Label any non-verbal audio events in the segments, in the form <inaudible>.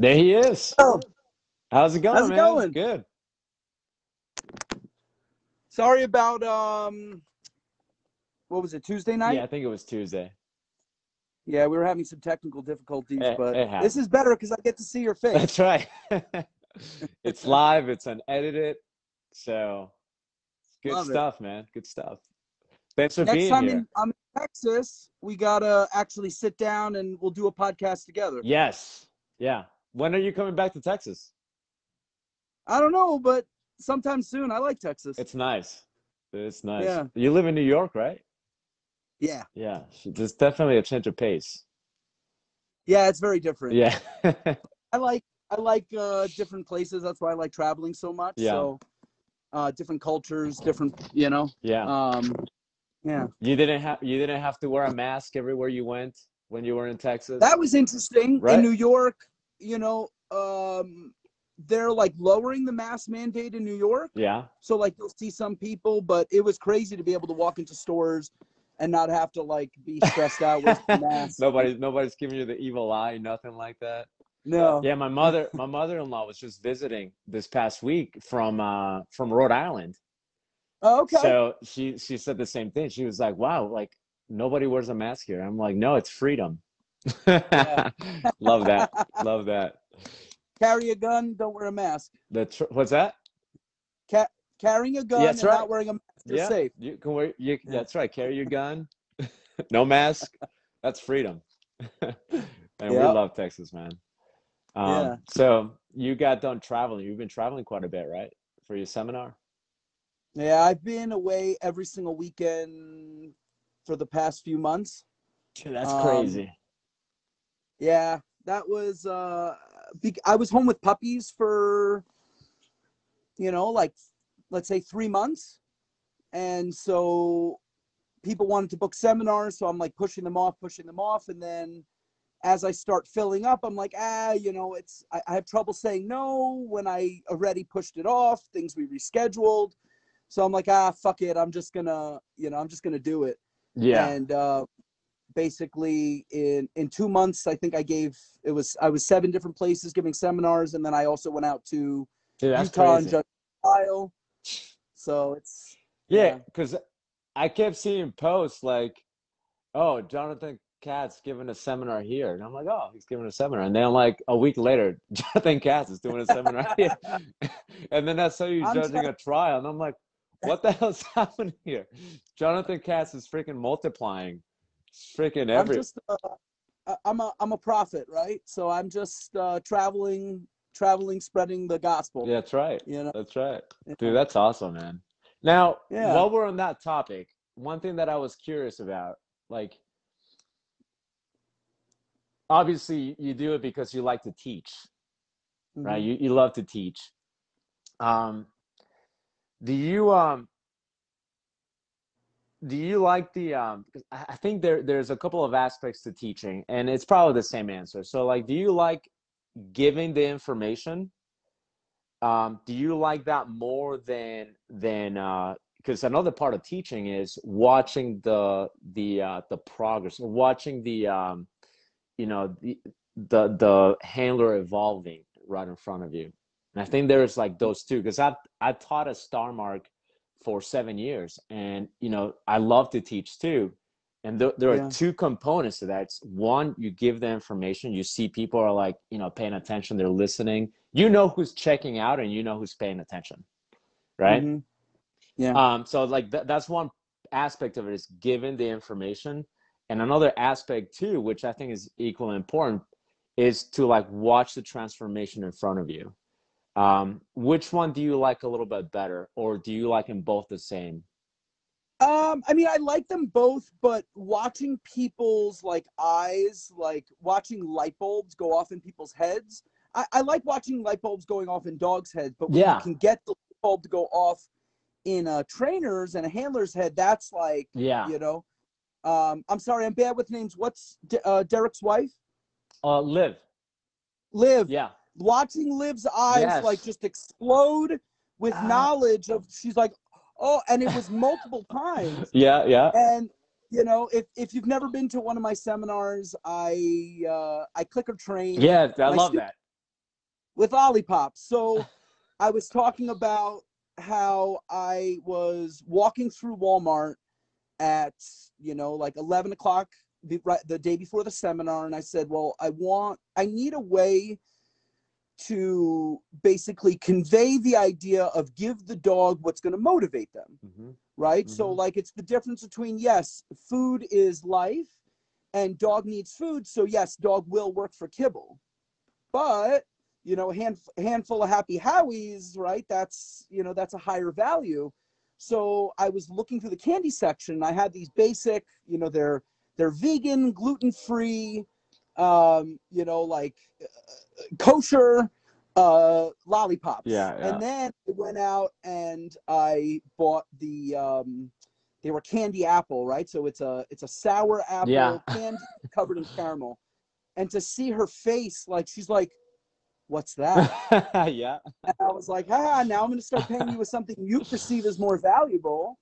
There he is. Oh, How's it going, How's it man? going? Good. sorry about um, what was it? Tuesday night. Yeah, I think it was Tuesday. Yeah, we were having some technical difficulties, It- but it this is better because I get to see your face. That's right. <laughs> <laughs> it's live. It's unedited. So it's good Love it. stuff, man. Good stuff. Thanks for Next being time here. in, I'm in Texas, we gotta actually sit down and we'll do a podcast together. Yes. Yeah. When are you coming back to Texas? I don't know, but sometime soon. I like Texas. It's nice. It's nice. Yeah. You live in New York, right? yeah, Yeah. There's definitely a change of pace. yeah, it's very different. Yeah. <laughs> I like I like uh, different places. That's why I like traveling so much. Yeah. So, uh, different cultures, different, you know. yeah. Um, yeah, You didn't have you didn't have to wear a mask everywhere you went when you were in Texas. that was interesting. Right. In New York, you know, um, they're like lowering the mask mandate in New York. yeah. So like you'll see some people, but it was crazy to be able to walk into stores and not have to like be stressed out with the <laughs> mask. Nobody's nobody's giving you the evil eye, nothing like that. No. Yeah, my mother my mother-in-law was just visiting this past week from uh from Rhode Island. Oh, okay. So she she said the same thing. She was like, "Wow, like nobody wears a mask here." I'm like, "No, it's freedom." <laughs> Love that. Love that. Carry a gun, don't wear a mask. The tr- what's that? Ca- carrying a gun That's and right. not wearing a mask, yeah, safe. you can wear. You, Yeah. That's right. Carry your gun. <laughs> no mask. That's freedom. <laughs> and we love Texas, man. Um, Yeah. So you got done traveling. You've been traveling quite a bit, right, for your seminar? Yeah, I've been away every single weekend for the past few months. Dude, that's Um, crazy. Yeah, that was uh I was home with puppies for you know, like let's say 3 months. And so people wanted to book seminars, so I'm like pushing them off, pushing them off and then as I start filling up, I'm like, ah, you know, it's I, I have trouble saying no when I already pushed it off, things we rescheduled. So I'm like, ah, fuck it. I'm just gonna, you know, I'm just gonna do it. Yeah. And uh, basically, in in two months, I think I gave it was I was seven different places giving seminars, and then I also went out to Dude, Utah and. Judge Kyle. So it's Yeah, yeah. because I kept seeing posts like, "Oh, Jonathan Katz giving a seminar here," and I'm like, "Oh, he's giving a seminar," and then like a week later, <laughs> Jonathan Katz is doing a seminar here, <laughs> and then I saw you I'm judging a trial, and I'm like, "What the hell's <laughs> happening here?" Jonathan Katz is freaking multiplying, It's freaking I'm just uh, I'm a I'm a prophet, right? So I'm just uh, traveling, traveling, spreading the gospel. Yeah, that's right. You know. That's right. Yeah. Dude, that's awesome, man. Now, Yeah. while we're on that topic, one thing that I was curious about, like, obviously you do it because you like to teach, right? Mhm. You you love to teach. Um, do you um do you like the um I think there there's a couple of aspects to teaching and it's probably the same answer. So like do you like giving the information? Um, do you like that more than than uh because another part of teaching is watching the the uh the progress, watching the um you know the the the handler evolving right in front of you. And I think there's like those two because I I taught a Star Mark for seven years, and you know I love to teach too. And there, there are Yeah. two components to that. It's one, you give the information, you see people are like you know paying attention, they're listening. You know who's checking out, and you know who's paying attention, right? Mhm. Yeah. Um, so like th- that's one aspect of it is giving the information, and another aspect too, which I think is equally important, is to like watch the transformation in front of you. Um, which one do you like a little bit better, or do you like them both the same? Um, I mean, I like them both, but watching people's like eyes, like watching light bulbs go off in people's heads. I, I like watching light bulbs going off in dogs' heads, but when Yeah. you can get the light bulb to go off in a trainer's and a handler's head, that's like, Yeah. you know. Um, I'm sorry, I'm bad with names. What's De- uh, Derek's wife? Uh, live. Liv. Yeah. Watching Liv's eyes Yes. like just explode with Ah. knowledge of. She's like, oh, and it was multiple times. <laughs> Yeah. Yeah. and you know if if you've never been to one of my seminars i uh i clicker train Yeah. I love that. with lollipops. So I was talking about how I was walking through Walmart at you know like 11 o'clock the, right, the day before the seminar and i said well i want i need a way to basically convey the idea of give the dog what's going to motivate them Mhm. right so Mhm. like it's the difference between yes food is life and dog needs food so yes dog will work for kibble but you know a hand, handful of Happy Howie's right that's you know that's a higher value so i was looking through the candy section and i had these basic you know they're they're vegan gluten free um you know like uh, kosher uh lollipops Yeah, yeah. and then i went out and i bought the um they were candy apple right so it's a it's a sour apple Yeah. candy <laughs> covered in caramel and to see her face like she's like what's that <laughs> yeah. and I was like, ah, now I'm going to start paying you with something you perceive as more valuable,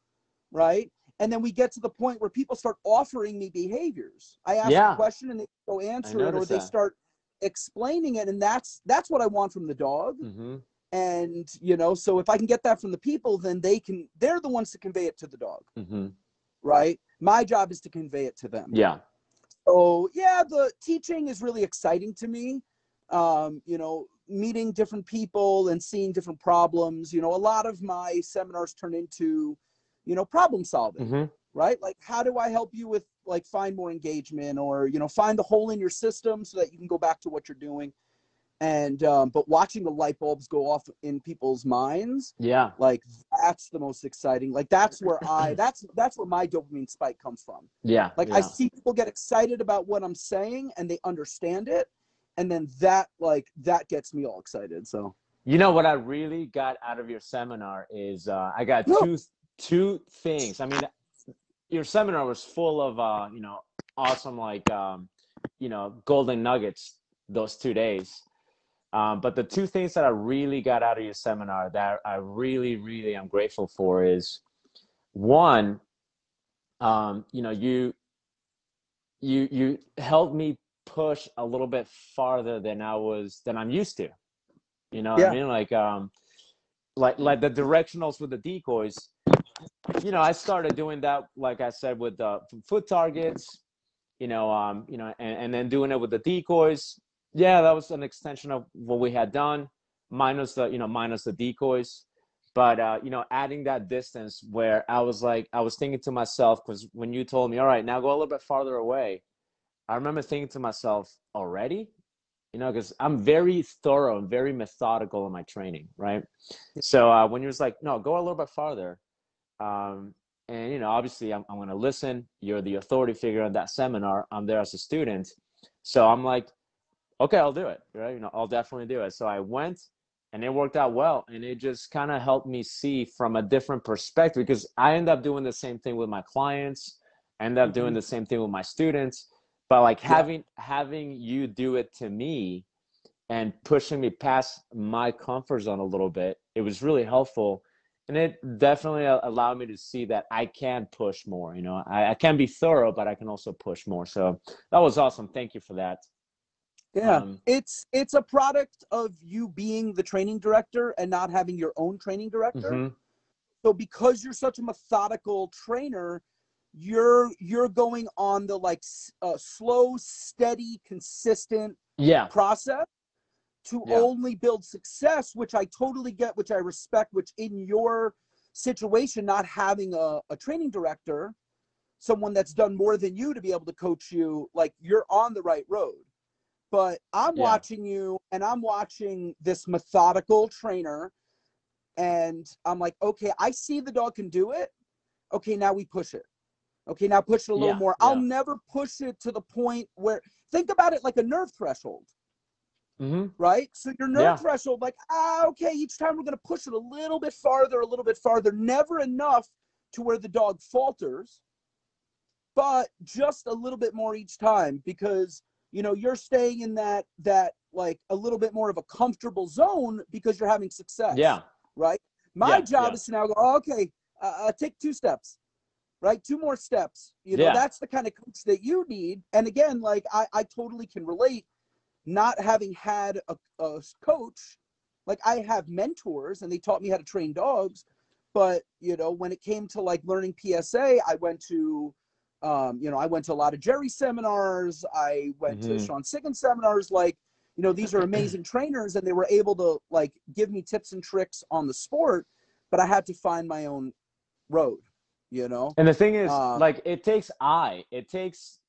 right? And then we get to the point where people start offering me behaviors. I ask Yeah. a question and they go answer it, or they that. start explaining it, and that's that's what I want from the dog. hmm And you know, so if I can get that from the people, then they can. They're the ones to convey it to the dog, hmm right? My job is to convey it to them. Yeah. So yeah, the teaching is really exciting to me. Um, you know, meeting different people and seeing different problems. You know, a lot of my seminars turn into, you know, problem solving, hmm right? Like, how do I help you with like find more engagement or you know find the hole in your system so that you can go back to what you're doing. And um, but watching the light bulbs go off in people's minds, Yeah. like that's the most exciting. Like that's where I <laughs> that's that's where my dopamine spike comes from Yeah. like yeah. i see people get excited about what i'm saying and they understand it and then that like that gets me all excited so You know what I really got out of your seminar is uh, I got No. two two things. I mean, your seminar was full of uh, you know awesome like um, you know golden nuggets those two days. Um, but the two things that I really got out of your seminar that I really really am grateful for is one, um, you know you you you helped me push a little bit farther than I was than I'm used to. You know what Yeah. I mean? Like um like like the directionals with the decoys. You know, I started doing that like I said with the foot targets, you know, um, you know, and, and then doing it with the decoys. Yeah, that was an extension of what we had done, minus the, you know, minus the decoys. But uh, you know, adding that distance where I was like, I was thinking to myself, because when you told me, all right, now go a little bit farther away, I remember thinking to myself, already? You know, because I'm very thorough and very methodical in my training, right? So uh, when you was like, no, go a little bit farther. Um, and, you know, obviously I'm, I'm going to listen. You're the authority figure on that seminar. I'm there as a student. So I'm like, okay, I'll do it, right? You know, I'll definitely do it. So I went and it worked out well. And it just kind of helped me see from a different perspective because I end up doing the same thing with my clients. I end up doing Mhm. the same thing with my students but like Yeah. having having you do it to me and pushing me past my comfort zone a little bit it was really helpful and it definitely allowed me to see that i can push more you know? I, I can be thorough but i can also push more. So that was awesome. Thank you for that. Yeah. Um, it's it's a product of you being the training director and not having your own training director. Mhm. so because you're such a methodical trainer you're you're going on the like uh, slow steady consistent yeah. process to Yeah. only build success, which I totally get, which I respect, which in your situation, not having a, a training director, someone that's done more than you to be able to coach you, like you're on the right road. But I'm Yeah. watching you and I'm watching this methodical trainer, and I'm like, okay, I see the dog can do it. Okay, now we push it. Okay, now push it a little Yeah, more. I'll never push it to the point where think about it like a nerve threshold hmm right? So your nerve Yeah. threshold, like, ah, okay, each time we're going to push it a little bit farther, a little bit farther, never enough to where the dog falters, but just a little bit more each time because you know you're staying in that that like a little bit more of a comfortable zone because you're having success. yeah Right. My Yeah, job yeah. is to now go, oh, okay, uh, uh, take two steps. Right, two more steps. You know, Yeah. that's the kind of coach that you need. And again, like I, I totally can relate not having had a, a coach, like I have mentors and they taught me how to train dogs, but you know, when it came to like learning PSA, I went to um, you know, I went to a lot of Jerry seminars. I went Mhm. to Sean Siggins seminars. Like, you know, these are amazing trainers, and they were able to like give me tips and tricks on the sport. But I had to find my own road. You know, And the thing is, Uh, like, it takes I. It takes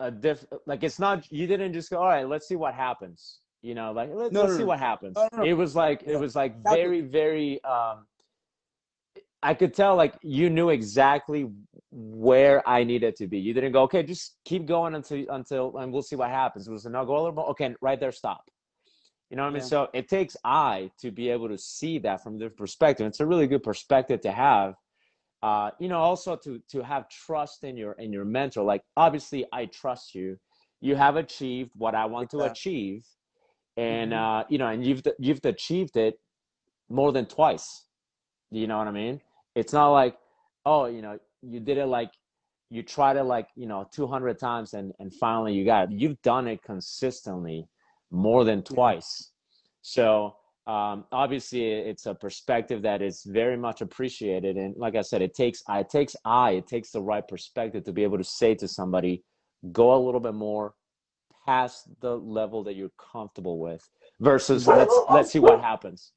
a diff. Like, it's not. You didn't just go. All right, let's see what happens. You know, like let, No, let's no, see no. what happens. It was like it was like very very. um I could tell like you knew exactly where I needed to be. You didn't go, okay, just keep going until until and we'll see what happens. It was no go a little more. Okay, right there, stop. You know what I mean? Yeah. So it takes I to be able to see that from their perspective. It's a really good perspective to have. Uh, you know, also to to have trust in your in your mentor. Like obviously, I trust you. You have achieved what I want to achieve, and Mhm. uh, you know, and you've you've achieved it more than twice. You know what I mean? It's not like, oh, you know, you did it like you tried it like you know 200 times and and finally you got it. You've done it consistently more than twice. So um, obviously it's a perspective that is very much appreciated. And like I said, it takes I it takes I it takes the right perspective to be able to say to somebody, go a little bit more past the level that you're comfortable with versus let's let's see what happens.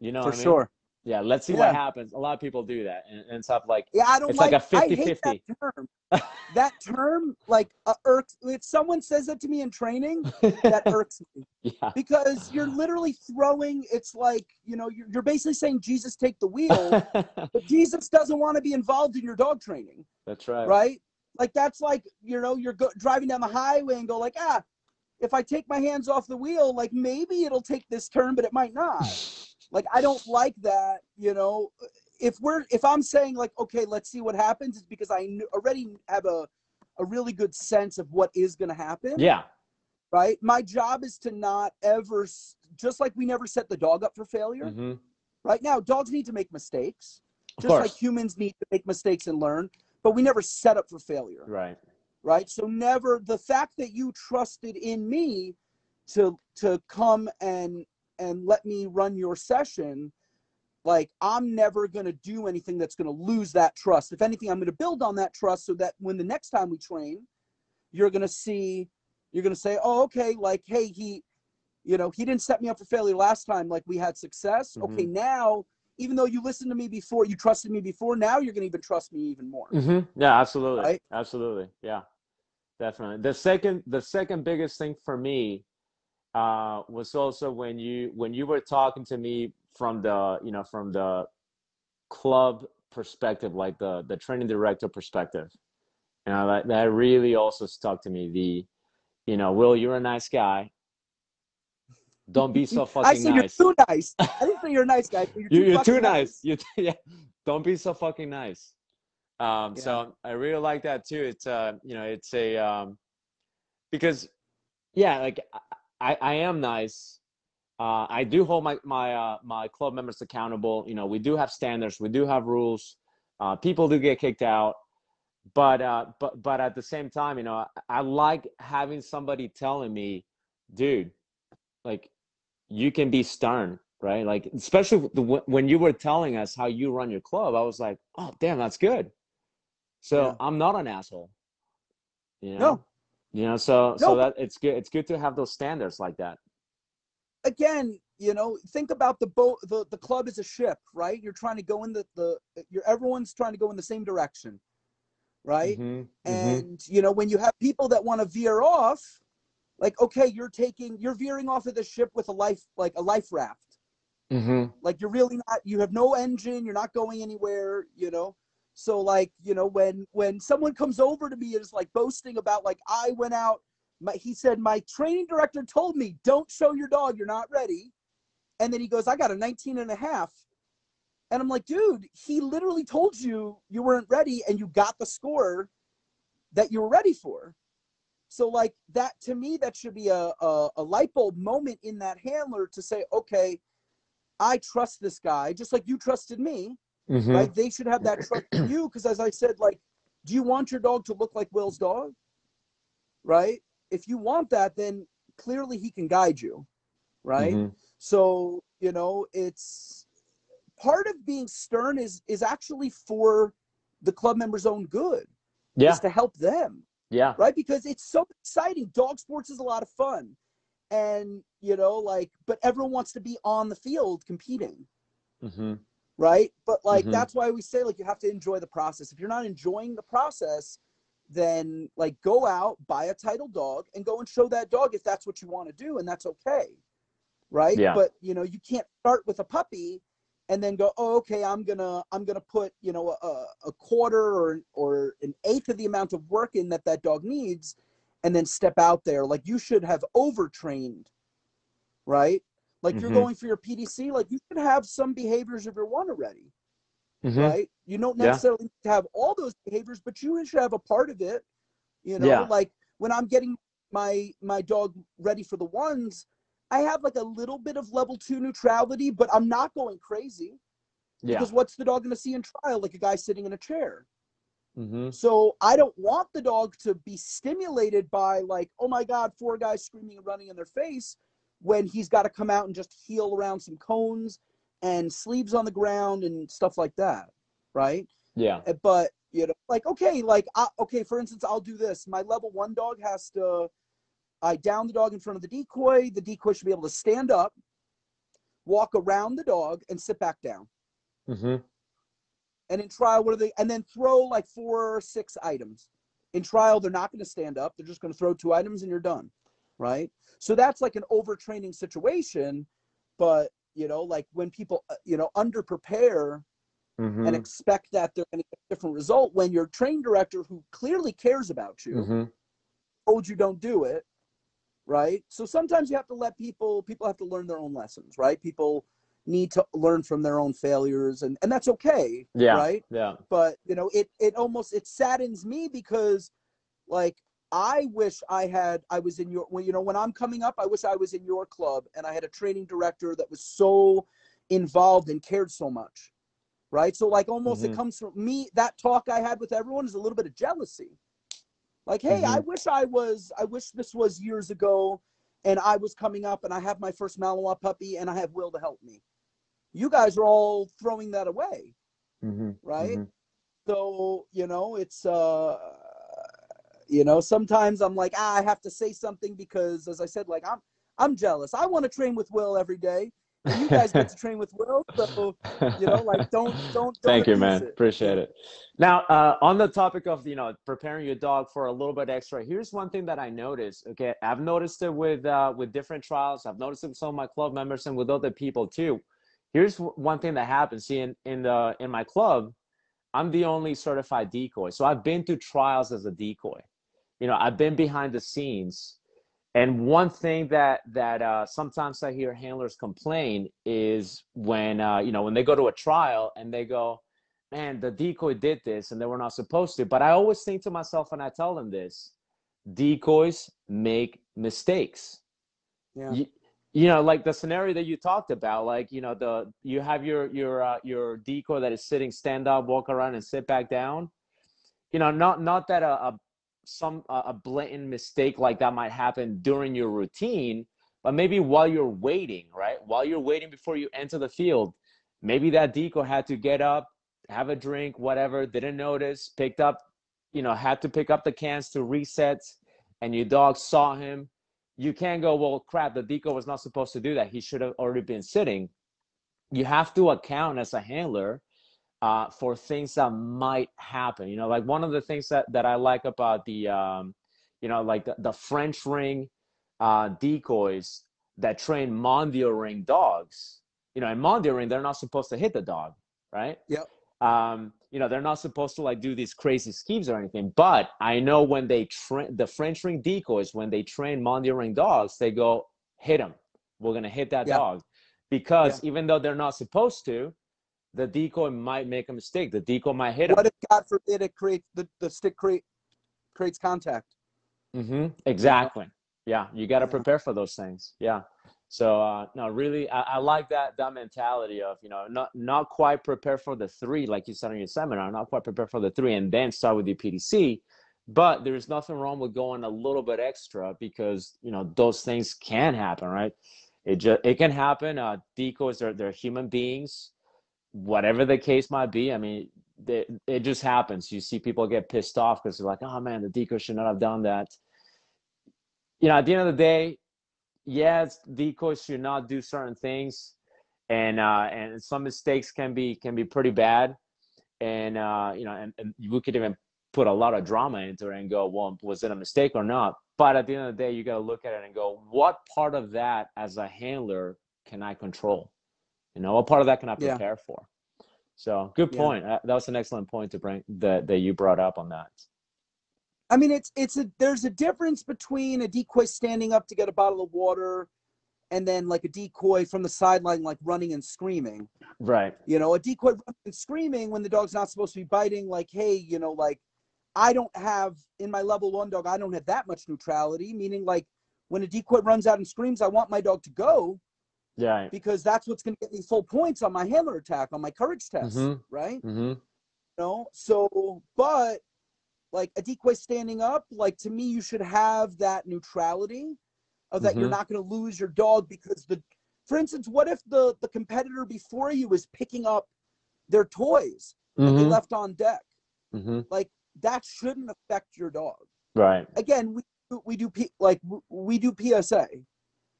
You know for I mean? sure. Yeah, let's see Yeah. what happens. A lot of people do that, and, and it's up like, Yeah, I don't It's like. like a I hate 50-50. that term. <laughs> that term, like, uh, irks. If someone says that to me in training, that <laughs> irks me yeah, because you're <laughs> literally throwing. It's like you know, you're, you're basically saying Jesus take the wheel, but Jesus doesn't want to be involved in your dog training, that's right. right? Like that's like you know, you're go- driving down the highway and go like, ah, if I take my hands off the wheel, like maybe it'll take this turn, but it might not. Like I don't like that, you know. If we're if I'm saying like, okay, let's see what happens, it's because I already have a a really good sense of what is going to happen, Yeah, right? My job is to not ever, just like we never set the dog up for failure. hmm Right now, dogs need to make mistakes, of just course. like humans need to make mistakes and learn, but we never set up for failure right. right so never the fact that you trusted in me to to come and and let me run your session like i'm never going to do anything that's going to lose that trust. If anything i'm going to build on that trust so that when the next time we train you're going to see you're going to say oh okay like hey he you know he didn't set me up for failure last time like we had success. Okay now even though you listened to me before you trusted me before now you're going to even trust me even more. Hmm Yeah, absolutely, Right? absolutely. Yeah, definitely. The second, the second biggest thing for me uh, was also when you when you were talking to me from the you know from the club perspective, like the the training director perspective. You know that that really also stuck to me. The you know, Will, you're a nice guy. Don't be so <laughs> fucking I said nice. you're too nice. I didn't say you're a nice guy. You're <laughs> You, too, you're too nice. You <laughs> yeah. Don't be so fucking nice. Um, So I really like that too. It's uh, you know, it's a um, because yeah, like I, I am nice. Uh, I do hold my my uh, my club members accountable. You know, we do have standards. We do have rules. Uh, people do get kicked out, but uh, but but at the same time, you know, I, I like having somebody telling me, dude, like you can be stern, right? Like especially the, when you were telling us how you run your club, I was like, oh damn, that's good. So Yeah. I'm not an asshole. You know? No. You know, so so that it's good. It's good to have those standards like that. Again, you know, think about the boat. The, the club is a ship, right? You're trying to go in the the. You're everyone's trying to go in the same direction, right? Mhm, mhm. And you know, when you have people that want to veer off, like okay, you're taking you're veering off of the ship with a life like a life raft. Mhm. like you're really not you have no engine you're not going anywhere you know so like you know when when someone comes over to me and is like boasting about like i went out my, he said my training director told me don't show your dog you're not ready. And then he goes i got a 19 and a half. And i'm like dude he literally told you you weren't ready and you got the score that you were ready for. So like that to me that should be a, a, a light bulb moment in that handler to say okay I trust this guy, just like you trusted me, Mhm. right? They should have that <clears throat> trust in you because, as I said, like, do you want your dog to look like Will's dog? Right? if you want that, then clearly he can guide you, right? Mhm. So you know, it's part of being stern is is actually for the club members' own good. Yeah. Is to help them, Yeah. right? Because it's so exciting. Dog sports is a lot of fun, and you know, like, but everyone wants to be on the field competing hmm right? But like Mhm. that's why we say like you have to enjoy the process. If you're not enjoying the process, then like go out, buy a title dog, and go and show that dog if that's what you want to do, and that's okay, right? Yeah. But you know you can't start with a puppy and then go, oh, okay, I'm gonna I'm gonna put you know a, a quarter or or an eighth of the amount of work in that that dog needs, and then step out there. Like you should have overtrained, right? Like you're Mhm. going for your PDC, like you should have some behaviors of your one already hmm right? You don't Yeah. necessarily need to have all those behaviors, but you should have a part of it. You know, Yeah. like when I'm getting my my dog ready for the ones, I have like a little bit of level two neutrality, but I'm not going crazy Yeah. because what's the dog going to see in trial? Like a guy sitting in a chair. hmm So I don't want the dog to be stimulated by like, oh my God, four guys screaming and running in their face when he's got to come out and just heel around some cones and sleeves on the ground and stuff like that, right? Yeah. Uh, But you know, like okay, like I, okay, for instance, I'll do this. My level one dog has to. I down the dog in front of the decoy. The decoy should be able to stand up, walk around the dog, and sit back down. Mm-hmm. And in trial, what are they? And then throw like four or six items. In trial, they're not going to stand up. They're just going to throw two items and you're done. Right. So that's like an overtraining situation. But, you know, like when people, uh, you know, under prepare hmm and expect that they're going to get a different result when your train director, who clearly cares about you, hmm told you don't do it. Right. So sometimes you have to let people, people have to learn their own lessons. Right. People need to learn from their own failures and, and that's okay. Yeah. Right Yeah. but you know it it almost it saddens me because like i wish i had i was in your when you know when i'm coming up i wish i was in your club and i had a training director that was so involved and cared so much right? So like almost Mhm. it comes from me that talk i had with everyone is a little bit of jealousy. Like hey i wish i was i wish this was years ago and i was coming up and i have my first malinois puppy and i have will to help me. You guys are all throwing that away hmm right? Mhm. so you know it's uh you know sometimes i'm like ah, i have to say something because as i said like i'm i'm jealous i want to train with will every day and you guys get to train with will so you know like <laughs> don't don't, don't Thank you, man. it. Appreciate it. Now, uh, on the topic of you know preparing your dog for a little bit extra, here's one thing that I noticed. Okay, I've noticed it with uh, with different trials. I've noticed it with some of my club members and with other people too. Here's one thing that happens. See, in in the in my club, I'm the only certified decoy, so I've been to trials as a decoy. You know, I've been behind the scenes. And one thing that that uh, sometimes I hear handlers complain is when uh, you know when they go to a trial and they go, "Man, the decoy did this and they were not supposed to." But I always think to myself when I tell them this, decoys make mistakes. yeah You, you know, like the scenario that you talked about, like you know the you have your your uh, your decoy that is sitting, stand up, walk around, and sit back down. You know, not not that a, a some a a blatant mistake like that might happen during your routine but maybe while you're waiting right? While you're waiting before you enter the field maybe that decoy had to get up have a drink whatever didn't notice picked up you know had to pick up the cans to reset and your dog saw him. You can't go well crap the decoy was not supposed to do that. He should have already been sitting. You have to account as a handler uh, for things that might happen. You know, like one of the things that, that I like about the, um, you know, like the, the French ring uh, decoys that train Mondial ring dogs. You know, in Mondial ring, they're not supposed to hit the dog, right? Yep. Um, you know, they're not supposed to like do these crazy schemes or anything. But I know when they train the French ring decoys, when they train Mondial ring dogs, they go hit them. We're gonna hit that Yeah. dog because even though they're not supposed to, the decoy might make a mistake. The decoy might hit him. what if god forbid it creates the, the stick create creates contact Mm-hmm. Exactly. Yeah, you got to prepare for those things. Yeah. So uh, no, really, I, I like that that mentality of you know not not quite prepare for the three like you said in your seminar, not quite prepare for the three, and then start with your PDC, but there's nothing wrong with going a little bit extra because you know those things can happen, right? It just it can happen. Uh, decoys are they're human beings, whatever the case might be. I mean, they, it just happens. You see people get pissed off because they're like, "Oh man, the decoy should not have done that." You know, at the end of the day, yes, decoys should not do certain things, and uh, and some mistakes can be can be pretty bad, and uh, you know, and, and we could even put a lot of drama into it and go, well, was it a mistake or not? But at the end of the day, you got to look at it and go, what part of that as a handler can I control? You know, what part of that can I prepare yeah. for? So good point. Yeah. That was an excellent point to bring that that you brought up on that. I mean, it's it's a there's a difference between a decoy standing up to get a bottle of water, and then like a decoy from the sideline, like running and screaming. Right. You know, a decoy running and screaming when the dog's not supposed to be biting. Like, hey, you know, like I don't have in my level one dog, I don't have that much neutrality, meaning like when a decoy runs out and screams, I want my dog to go. Yeah. Because that's what's going to get me full points on my handler attack, on my courage test, mm-hmm. right? Mm-hmm. You know, so, but like a decoy standing up, like to me, you should have that neutrality of that mm-hmm. you're not going to lose your dog because the, for instance, what if the the competitor before you is picking up their toys that they Mm-hmm. left on deck? Mm-hmm. Like that shouldn't affect your dog. Right. Again, we we do P, like we do PSA.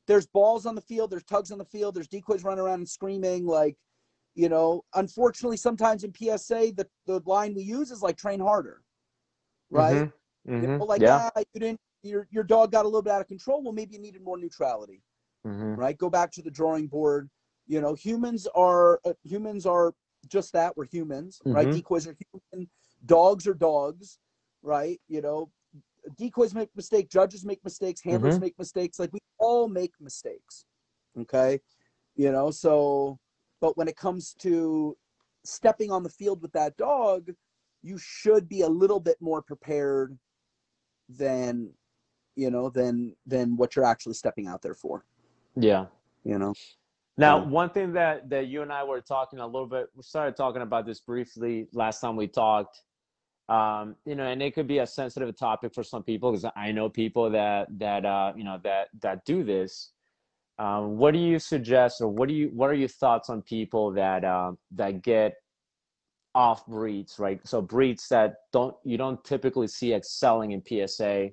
There's balls on the field. There's tugs on the field. There's decoys running around and screaming. Like, you know, unfortunately, sometimes in PSA, the the line we use is like train harder, right? Mm-hmm. You know, Mm-hmm. like yeah. ah, you didn't. Your your dog got a little bit out of control. Well, maybe you needed more neutrality, Mm-hmm. right? Go back to the drawing board. You know, humans are uh, humans are just that. We're humans, right? Mhm. Decoys are human. Dogs are dogs, right? You know, decoys make mistakes, judges make mistakes, handlers Mhm. make mistakes. Like we all make mistakes. Okay. You know, so but when it comes to stepping on the field with that dog, you should be a little bit more prepared than you know than than what you're actually stepping out there for. Yeah. You know. Now, Yeah. one thing that that you and I were talking a little bit, we started talking about this briefly last time we talked. Um, you know, and it could be a sensitive topic for some people because I know people that that uh, you know that that do this. Um, what do you suggest, or what do you what are your thoughts on people that um, that get off breeds, right? So breeds that don't you don't typically see excelling in PSA.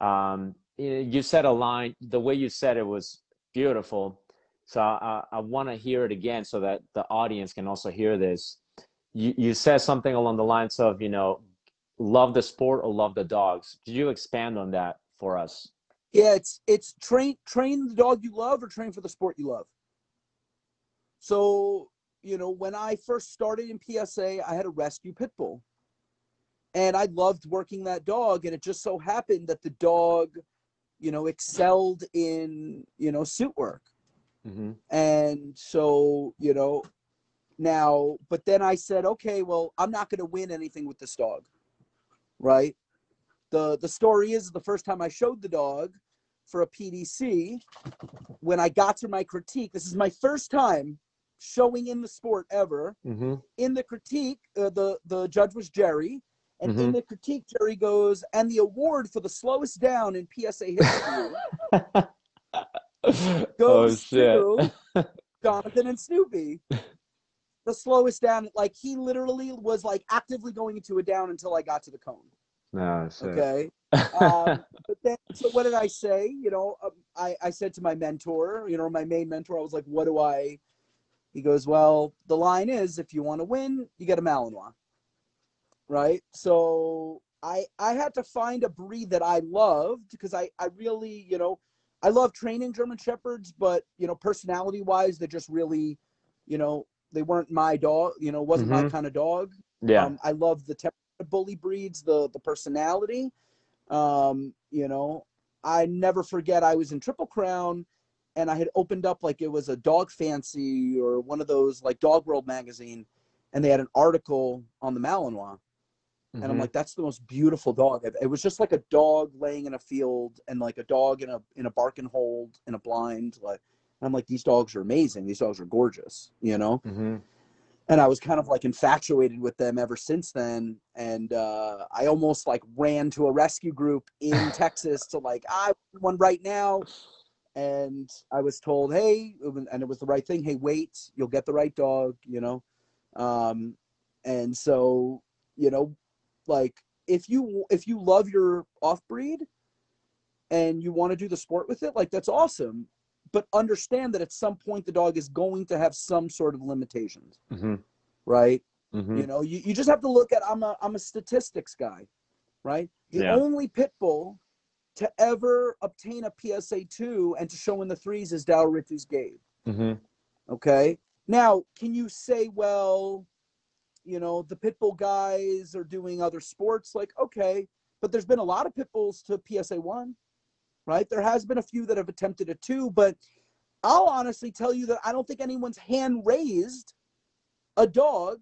Um, you you said a line. The way you said it was beautiful. So I, I want to hear it again so that the audience can also hear this. You, you said something along the lines of, you know, love the sport or love the dogs. Did you expand on that for us? Yeah, it's it's train train the dog you love or train for the sport you love. So, you know, when I first started in PSA, I had a rescue pit bull. And I loved working that dog and it just so happened that the dog, you know, excelled in, you know, suit work. Mm-hmm. And so, you know, now, but then I said, okay, well, I'm not going to win anything with this dog. Right? The the story is the first time I showed the dog for a PDC, when I got to my critique, this is my first time showing in the sport ever. Mm-hmm. In the critique, uh, the the judge was Jerry, and in Mhm. the critique, Jerry goes, and the award for the slowest down in PSA history <laughs> oh goes shit! to Jonathan and Snoopy. <laughs> The slowest down, like he literally was like actively going into a down until I got to the cone. No shit. Okay. <laughs> Um, but then, so what did I say? You know, um, I, I said to my mentor, you know, my main mentor, I was like, what do I? He goes, well, the line is if you want to win, you get a Malinois. Right. So I I had to find a breed that I loved because I I really you know I love training German Shepherds, but you know personality wise, they're just really, you know, they weren't my dog. You know, wasn't my Mhm. kind of dog. Yeah. Um, I love the temper bully breeds, the the personality. Um, you know, I never forget I was in Triple Crown and I had opened up like it was a dog fancy or one of those like Dog World magazine, and they had an article on the Malinois. And I'm Mhm. like, that's the most beautiful dog. It was just like a dog laying in a field and like a dog in a in a bark and hold in a blind. Like I'm like, these dogs are amazing. These dogs are gorgeous, you know? Mhm. and I was kind of like infatuated with them ever since then. And uh, I almost like ran to a rescue group in <laughs> Texas to like I want one right now. And I was told, hey, and it was the right thing. Hey, wait, you'll get the right dog, you know. Um, and so, you know, like if you if you love your off breed and you want to do the sport with it, like that's awesome but understand that at some point the dog is going to have some sort of limitations mm-hmm. right Mm-hmm. you know you, you just have to look at i'm a i'm a statistics guy right the Yeah. only pit bull to ever obtain a psa 2 and to show in the threes is dow ritchie's gabe Mm-hmm. okay now can you say well you know the pit bull guys are doing other sports like okay but there's been a lot of pit bulls to psa 1 right there has been a few that have attempted it too, but i'll honestly tell you that i don't think anyone's hand raised a dog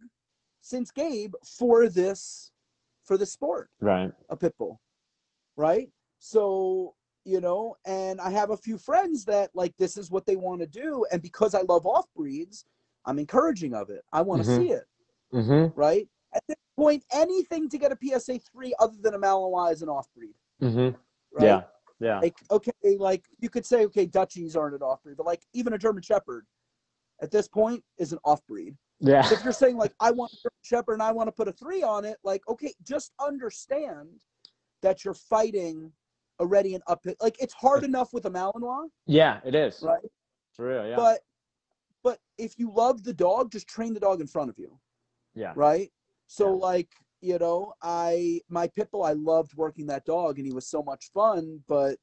since gabe for this for the sport Right. a pit bull, right? So, you know, and I have a few friends that like this is what they want to do. And because I love off breeds, I'm encouraging of it. I want to Mhm. see it, Mm-hmm. right? At this point, anything to get a PSA 3 other than a Malinois is an off breed, Mm-hmm. right? Yeah. Yeah. Like, okay, like you could say, okay, Dutchies aren't an off breed, but like even a German Shepherd at this point is an off breed. Yeah. if you're saying like I want a German Shepherd and I want to put a three on it, like okay, just understand that you're fighting already an up. Like it's hard enough with a Malinois, Yeah. It is. right? For real. Yeah. But but if you love the dog, just train the dog in front of you, yeah. right? So Yeah. like you know, I my pit bull, I loved working that dog, and he was so much fun. But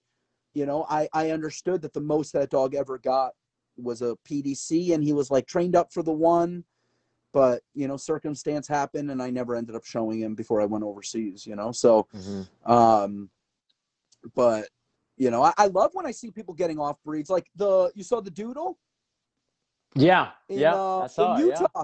you know, I I understood that the most that dog ever got was a PDC, and he was like trained up for the one. But you know, circumstance happened, and I never ended up showing him before I went overseas. You know, so Mm-hmm. um, but you know, I, I love when I see people getting off breeds. Like the you saw the doodle Yeah. in yeah. uh, I saw in it. Yeah.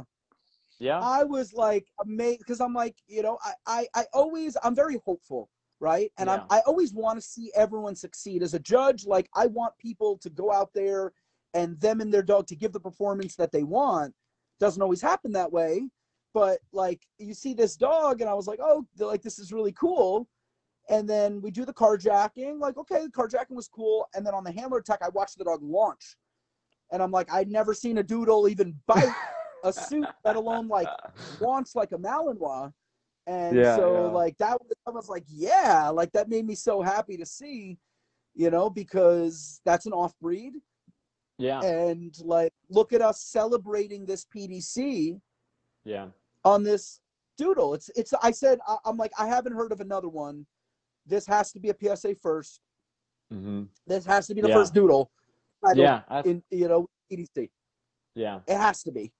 Yeah. I was like amazed because I'm like, you know, I, I, I always, I'm very hopeful, right? And I'm, I always want to see everyone succeed. As a judge, like I want people to go out there and them and their dog to give the performance that they want. Doesn't always happen that way, but like you see this dog, and I was like, oh, like this is really cool. And then we do the carjacking, like okay, the carjacking was cool. And then on the handler attack, I watched the dog launch, and I'm like, I'd never seen a doodle even <laughs> bite a suit, let alone like wants like a Malinois. And Yeah, so yeah. like that was I was like, yeah, like that made me so happy to see, you know, because that's an off breed. Yeah. And like look at us celebrating this PDC Yeah. on this doodle. It's it's I said I, I'm like, I haven't heard of another one. This has to be a PSA first. Mm-hmm. This has to be the Yeah. first doodle. Yeah. In you know, PDC. yeah. It has to be.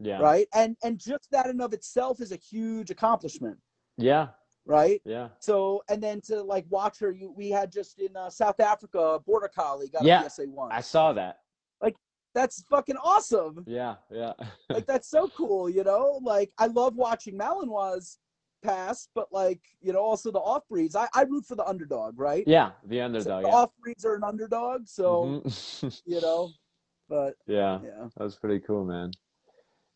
Yeah. Right. And and just that in of itself is a huge accomplishment. Yeah. Right. Yeah. So and then to like watch her, you we had just in uh, South Africa, a border collie got Yeah, a PSA one. I saw that. Like that's fucking awesome. Yeah. Yeah. <laughs> Like that's so cool, you know. Like I love watching Malinois pass, but like you know also the off breeds. I, I root for the underdog, right? yeah. The So underdog. the Yeah. off breeds are an underdog, so Mhm. <laughs> you know. But yeah. yeah, That was pretty cool, man.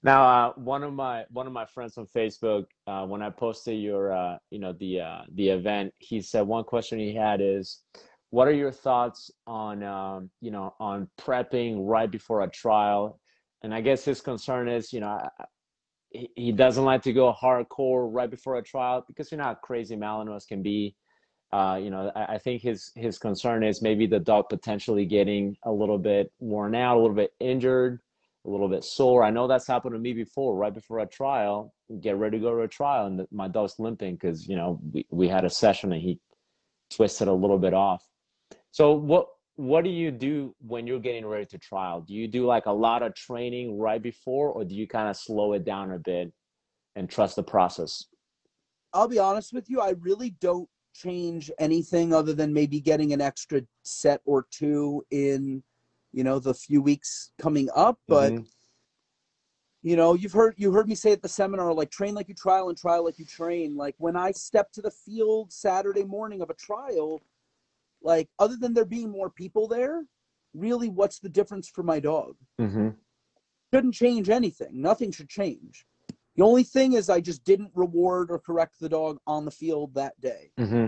Now, uh, one of my one of my friends on Facebook, uh, when I posted your, uh, you know, the uh, the event, he said one question he had is, what are your thoughts on, um, you know, on prepping right before a trial? And I guess his concern is, you know, he, he doesn't like to go hardcore right before a trial because you know how crazy Malinois can be. Uh, you know, I, I think his his concern is maybe the dog potentially getting a little bit worn out, a little bit injured, a little bit sore. I know that's happened to me before, right before a trial. Get ready to go to a trial, and my dog's limping because you know we, we had a session and he twisted a little bit off. So what what do you do when you're getting ready to trial? Do you do like a lot of training right before, or do you kind of slow it down a bit and trust the process? I'll be honest with you. I really don't change anything other than maybe getting an extra set or two in, you know, the few weeks coming up. But Mhm. you know you've heard you heard me say at the seminar like train like you trial and trial like you train like when i step to the field saturday morning of a trial like other than there being more people there really what's the difference for my dog mm-hmm. shouldn't change anything nothing should change The only thing is I just didn't reward or correct the dog on the field that day. Mm-hmm.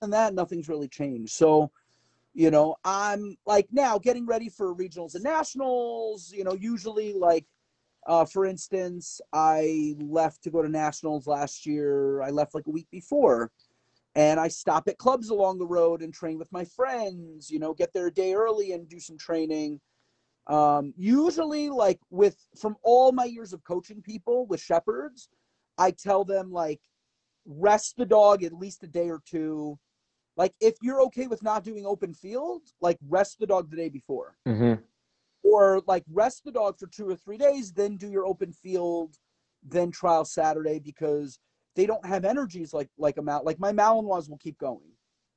And that nothing's really changed. So, you know, I'm like now getting ready for regionals and nationals, you know, usually like uh, for instance, I left to go to nationals last year. I left like a week before and I stop at clubs along the road and train with my friends, you know, get there a day early and do some training. Um, usually, like with from all my years of coaching people with shepherds, I tell them like rest the dog at least a day or two. Like if you're okay with not doing open field, like rest the dog the day before. Mm-hmm. Or like rest the dog for two or three days, then do your open field, then trial Saturday because they don't have energies like like a mal like my Malinois will keep going.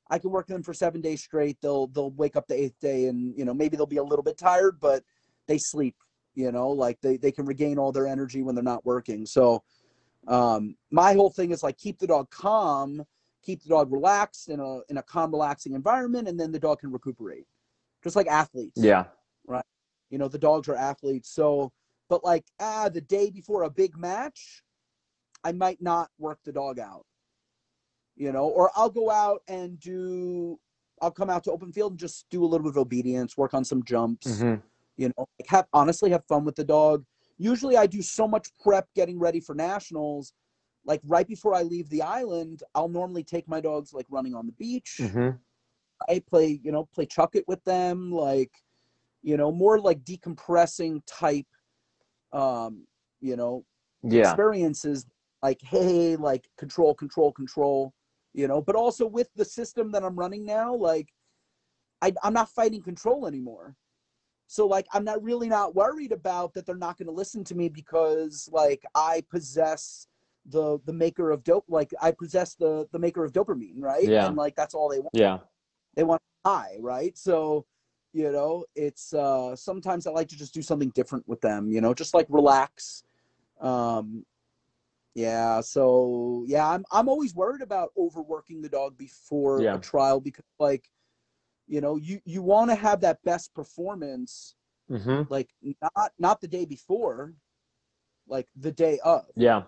I can work them for seven days straight. They'll they'll wake up the eighth day and you know maybe they'll be a little bit tired, but they sleep. You know, like they they can regain all their energy when they're not working. So um, my whole thing is like keep the dog calm, keep the dog relaxed in a in a calm, relaxing environment, and then the dog can recuperate, just like athletes. Yeah. Right. You know, the dogs are athletes. So, but like ah, the day before a big match, I might not work the dog out you know, or I'll go out and do, I'll come out to open field and just do a little bit of obedience, work on some jumps, Mm-hmm. you know, like have honestly have fun with the dog. Usually I do so much prep getting ready for nationals. Like right before I leave the island, I'll normally take my dogs like running on the beach. Mm-hmm. I play, you know, play chuck it with them, like, you know, more like decompressing type, um, you know, Yeah. experiences like hey like control control control you know but also with the system that i'm running now like I, i'm not fighting control anymore so like i'm not really not worried about that they're not going to listen to me because like i possess the the maker of dope like i possess the the maker of dopamine right Yeah. and like that's all they want Yeah. they want high right so you know it's uh sometimes i like to just do something different with them you know just like relax um yeah so yeah i'm i'm always worried about overworking the dog before Yeah. a trial because like you know you you want to have that best performance Mm-hmm. like not not the day before like the day of Yeah.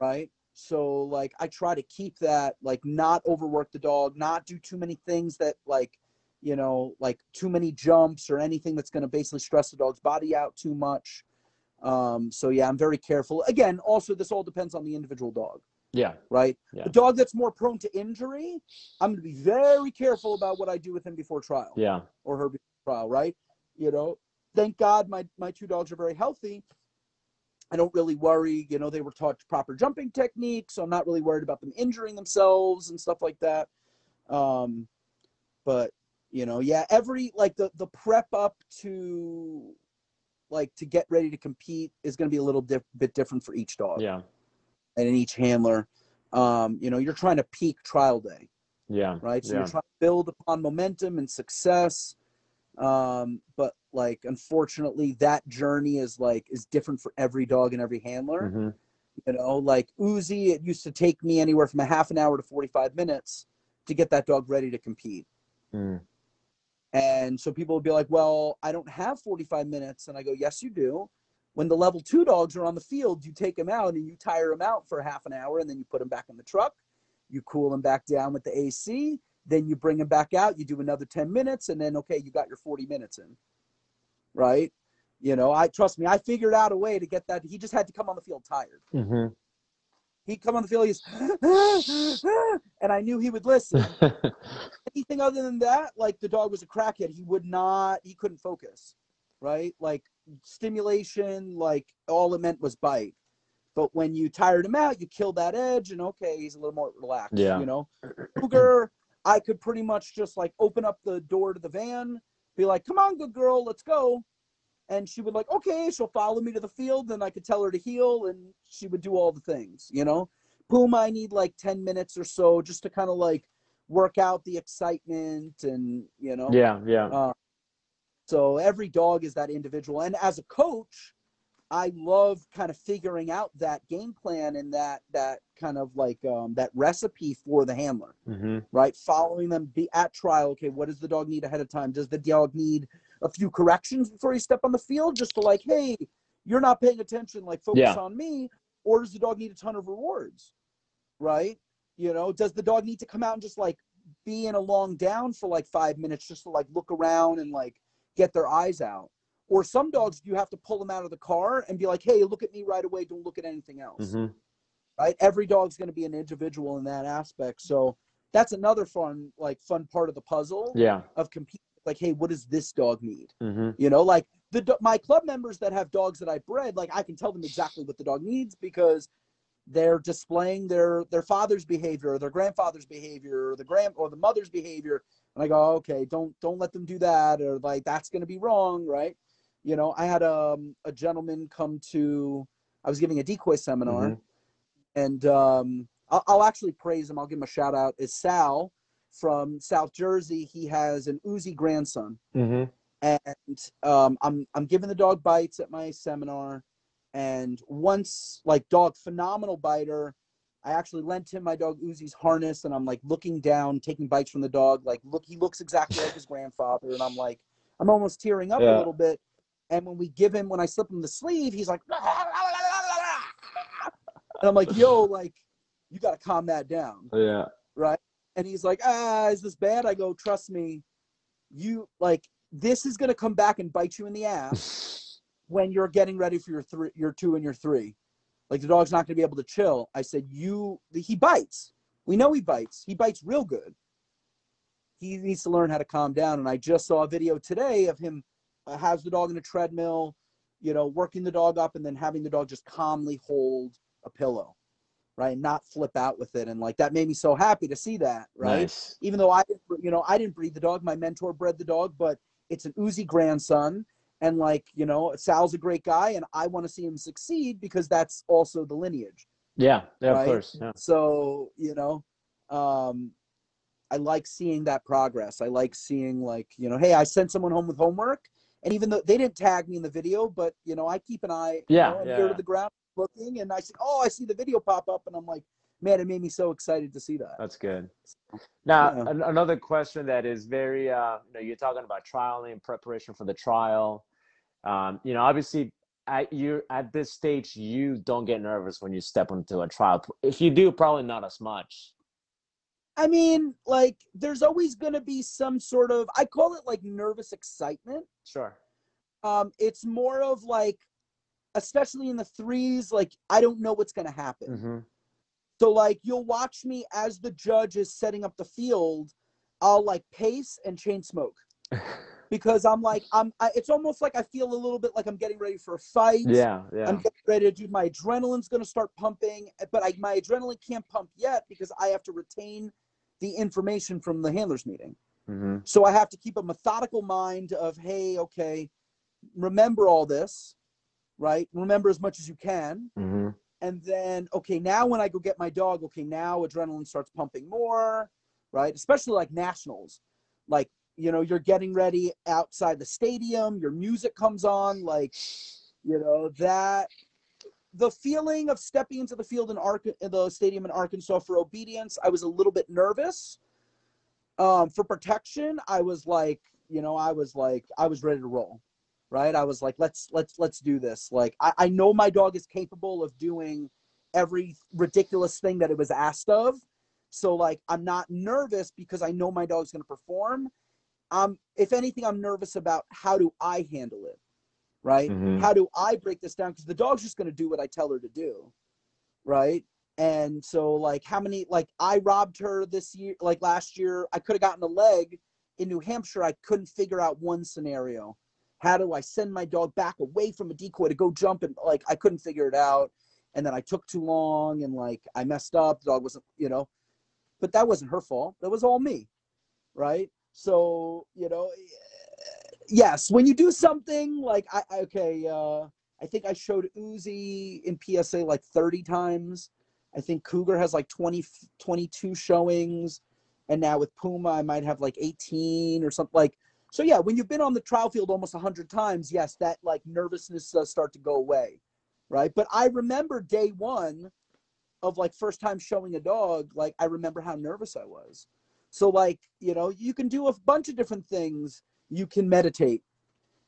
Right so like i try to keep that like not overwork the dog not do too many things that like you know like too many jumps or anything that's going to basically stress the dog's body out too much um so yeah i'm very careful again also this all depends on the individual dog Yeah. right Yeah. a dog that's more prone to injury i'm going to be very careful about what i do with him before trial Yeah. or her before trial right you know thank god my my two dogs are very healthy i don't really worry you know they were taught proper jumping techniques so i'm not really worried about them injuring themselves and stuff like that um but you know yeah every like the the prep up to like to get ready to compete is going to be a little diff- bit different for each dog Yeah. and in each handler um you know you're trying to peak trial day Yeah. right? So Yeah. you're trying to build upon momentum and success. Um, but like unfortunately that journey is like is different for every dog and every handler. Mm-hmm. You know, like Uzi, it used to take me anywhere from a half an hour to 45 minutes to get that dog ready to compete. Mm. And so people would be like, Well, I don't have 45 minutes. And I go, Yes, you do. When the level two dogs are on the field, you take them out and you tire them out for half an hour and then you put them back in the truck. You cool them back down with the AC. Then you bring them back out. You do another 10 minutes and then, okay, you got your 40 minutes in. Right. You know, I trust me, I figured out a way to get that. He just had to come on the field tired. Mm-hmm. He'd come on the field, he's, <laughs> and I knew he would listen <laughs> anything other than that, like the dog was a crackhead, he would not, he couldn't focus, right? Like stimulation, like all it meant was bite. But when you tired him out, you kill that edge, and okay, he's a little more relaxed. Yeah. You know, <clears throat> Cougar, I could pretty much just like open up the door to the van, be like, "Come on, good girl, let's go," and she would like, "Okay," she'll follow me to the field, and I could tell her to heel, and she would do all the things. You know, Puma, I need like ten minutes or so just to kind of like work out the excitement and you know yeah. Yeah. uh, so every dog is that individual and as a coach i love kind of figuring out that game plan and that that kind of like um, that recipe for the handler Mm-hmm. right following them be at trial okay what does the dog need ahead of time does the dog need a few corrections before you step on the field just to like hey you're not paying attention like focus Yeah. on me or does the dog need a ton of rewards right you know does the dog need to come out and just like be in a long down for like five minutes just to like look around and like get their eyes out or some dogs you have to pull them out of the car and be like hey look at me right away. Don't look at anything else. Mhm. right? Every dog's going to be an individual in that aspect. So that's another fun like fun part of the puzzle Yeah. of competing like hey what does this dog need? Hmm you know like the my club members that have dogs that i bred like i can tell them exactly what the dog needs because they're displaying their their father's behavior or their grandfather's behavior or the grand or the mother's behavior. And i go okay don't don't let them do that or like that's going to be wrong right you know i had um, a gentleman come to i was giving a decoy seminar Mhm. and um, I'll, I'll actually praise him. I'll give him a shout out. Is Sal from South Jersey? He has an Uzi grandson, hmm and um, I'm I'm giving the dog bites at my seminar. And once, like, dog phenomenal biter. I actually lent him my dog Uzi's harness, and I'm like looking down, taking bites from the dog. Like, look, he looks exactly like his grandfather, and I'm like, I'm almost tearing up Yeah. a little bit. And when we give him, when I slip him the sleeve, he's like, and I'm like, yo, <laughs> like, you got to calm that down. Yeah. Right. And he's like, ah, is this bad? I go, trust me, you like this is gonna come back and bite you in the ass <laughs> when you're getting ready for your three, your two and your three. Like the dog's not gonna be able to chill. I said, you, he bites. We know he bites. He bites real good. He needs to learn how to calm down. And I just saw a video today of him has the dog in a treadmill, you know, working the dog up and then having the dog just calmly hold a pillow, right? And Not flip out with it. And like that made me so happy to see that, right? Nice. even though I, you know, I didn't breed the dog. My mentor bred the dog, but it's an Uzi grandson, and like, you know, Sal's a great guy, and I want to see him succeed because that's also the lineage. Yeah. Yeah. Right? Of course. Yeah. So, you know, um, I like seeing that progress. I like seeing like, you know, hey, I sent someone home with homework, and even though they didn't tag me in the video, but you know, I keep an eye, you Yeah, know, and yeah, to the ground looking, and I see, oh, I see the video pop up, and I'm like, man, it made me so excited to see that. That's good. Now, Yeah. an- another question that is very, uh, you know, you're talking about trialing, preparation for the trial. Um, you know, obviously, at you at this stage, you don't get nervous when you step into a trial. If you do, probably not as much. I mean, like, there's always going to be some sort of, I call it like nervous excitement. Sure. Um, it's more of like, especially in the threes, like, I don't know what's going to happen. hmm So, like, you'll watch me as the judge is setting up the field, I'll like pace and chain smoke <laughs> because I'm like, I'm, I, it's almost like I feel a little bit like I'm getting ready for a fight. Yeah. Yeah. I'm getting ready to do my adrenaline's going to start pumping, but I, my adrenaline can't pump yet because I have to retain the information from the handlers meeting. hmm So I have to keep a methodical mind of, hey, okay, remember all this, right? Remember as much as you can. hmm And then, okay, now when I go get my dog, okay, now adrenaline starts pumping more, right? Especially like nationals. Like, you know, you're getting ready outside the stadium, your music comes on, like, you know, that the feeling of stepping into the field in, the stadium in Arkansas for obedience, I was a little bit nervous. Um, for protection, I was like, you know, I was like, I was ready to roll, right? I was like, let's let's let's do this. Like, I, I know my dog is capable of doing every ridiculous thing that it was asked of. So like, I'm not nervous because I know my dog's going to perform. Um, if anything, I'm nervous about how do I handle it, right? Mhm. How do I break this down? Because the dog's just going to do what I tell her to do, right? And so, like, how many, like, I robbed her this year, like last year, I could have gotten a leg in New Hampshire. I couldn't figure out one scenario. How do I send my dog back away from a decoy to go jump? And, like, I couldn't figure it out. And then I took too long and, like, I messed up. The dog wasn't, you know, but that wasn't her fault. That was all me, right? So, you know, yes, when you do something like I I- okay, uh, I think I showed Uzi in PSA like 30 times. I think Cougar has like 20, 22 showings, and now with Puma I might have like 18 or something like. So yeah, when you've been on the trial field almost 100 times, yes, that like nervousness does start to go away, right? But I remember day one of like first time showing a dog, like I remember how nervous I was. So like, you know, you can do a bunch of different things. You can meditate.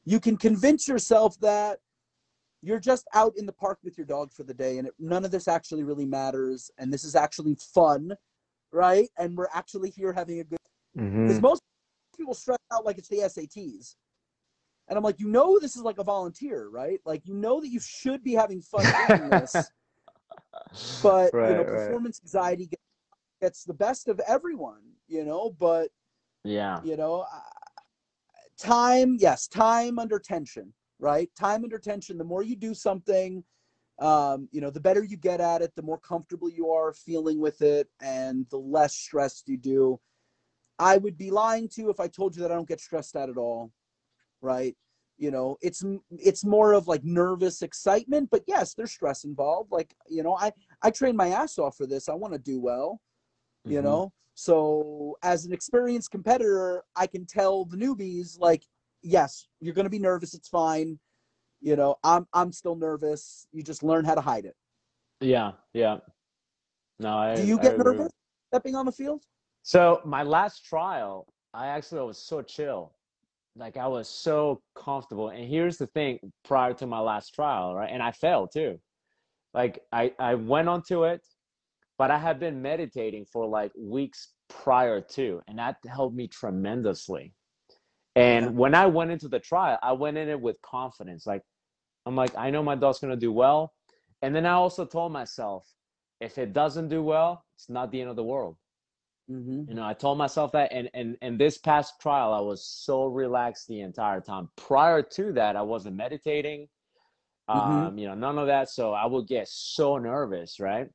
You can convince yourself that you're just out in the park with your dog for the day and it, none of this actually really matters and this is actually fun right and we're actually here having a good because Mhm. most people stress out like it's the SATs. And I'm like, you know, this is like a volunteer, right? Like, you know that you should be having fun doing this, <laughs> but you know, Right, right. performance anxiety gets, gets the best of everyone, you know. But yeah. you know, time, yes, time under tension, right? Time under tension. The more you do something, um, you know, the better you get at it, the more comfortable you are feeling with it, and the less stressed you do. I would be lying to you if I told you that I don't get stressed out at all, right? You know, it's it's more of like nervous excitement, but yes, there's stress involved. Like, you know, I I train my ass off for this. I want to do well, you Mhm. know. So as an experienced competitor, I can tell the newbies like, yes, you're going to be nervous. It's fine. You know, I'm I'm still nervous. You just learn how to hide it. Yeah. Yeah. No, I. Do you get nervous stepping on the field? So my last trial, I actually was so chill. Like I was so comfortable. And here's the thing, prior to my last trial, right? And I failed too. Like I, I went onto it, but I had been meditating for like weeks prior to, and that helped me tremendously. And Yeah. when I went into the trial, I went in it with confidence. Like I'm like, I know my dog's gonna do well. And then I also told myself, if it doesn't do well, it's not the end of the world Mm-hmm. you know i told myself that and and and this past trial i was so relaxed the entire time prior to that i wasn't meditating Mhm. um you know none of that so i would get so nervous right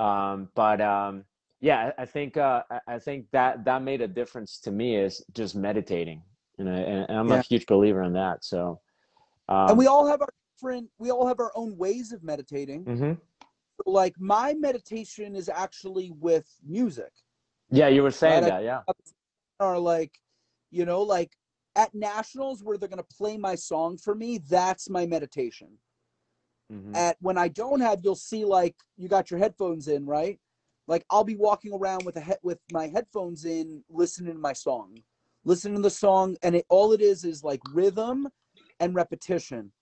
um but um yeah i think uh i think that that made a difference to me is just meditating you know and, and i'm Yeah. a huge believer in that so um, and we all have our different. We all have our own ways of meditating. mhm. Like my meditation is actually with music. yeah you were saying Right, that yeah Or like, you know, like at nationals where they're gonna play my song for me. That's my meditation. Mhm. at when I don't have, you'll see like you got your headphones in, right? Like I'll be walking around with a head with my headphones in, listening to my song, listening to the song, and it all it is is like rhythm and repetition,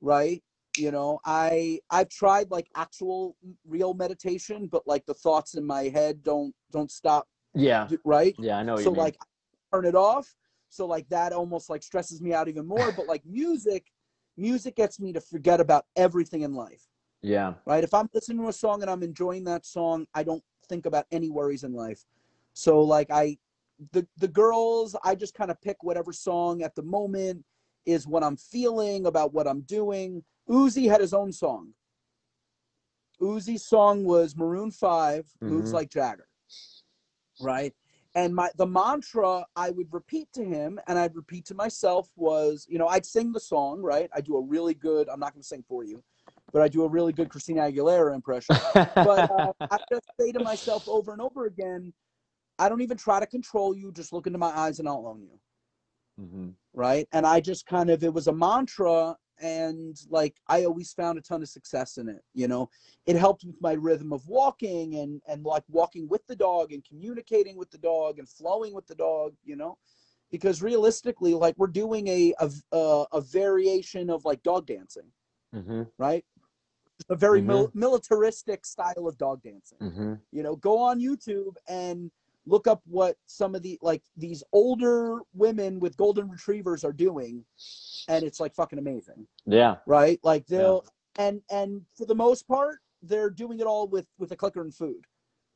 right? You know, I I've tried like actual real meditation, but like the thoughts in my head don't don't stop, yeah right? yeah i know so like turn it off so like that almost like stresses me out even more but like music music gets me to forget about everything in life. Yeah. Right? If i'm listening to a song and i'm enjoying that song i don't think about any worries in life. So like i the the girls i just kind of pick whatever song at the moment is what i'm feeling about what i'm doing. Uzi had his own song. Uzi's song was maroon 5 moves Mhm. like jagger. Right and my the mantra i would repeat to him and i'd repeat to myself was you know i'd sing the song right? I do a really good i'm not going to sing for you but i do a really good christina aguilera impression. But uh, <laughs> i just say to myself over and over again i don't even try to control you just look into my eyes and i'll own you. Mhm. right? And i just kind of it was a mantra and like i always found a ton of success in it you know? It helped with my rhythm of walking and and like walking with the dog and communicating with the dog and flowing with the dog you know? Because realistically like we're doing a a, a, a variation of like dog dancing. Mhm. right? A very mil- militaristic style of dog dancing. Mhm. you know go on youtube and look up what some of the like these older women with golden retrievers are doing and it's like fucking amazing. Yeah. Right? Like they'll and and for the most part they're doing it all with with a clicker and food.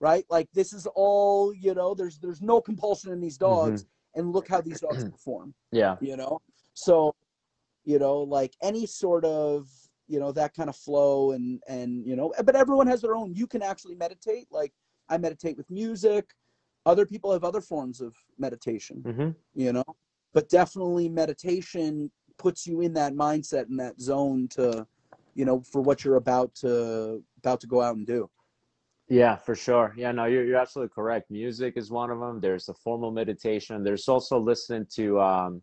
Right? Like this is all you know there's there's no compulsion in these dogs mm-hmm. and look how these dogs <clears throat> perform. Yeah. You know? So you know like any sort of you know that kind of flow and and you know but everyone has their own. You can actually meditate. Like i meditate with music other people have other forms of meditation hmm you know but definitely meditation puts you in that mindset and that zone to you know for what you're about to about to go out and do Yeah, for sure. Yeah, no, you're you're absolutely correct. Music is one of them. There's a formal meditation. There's also listening to um,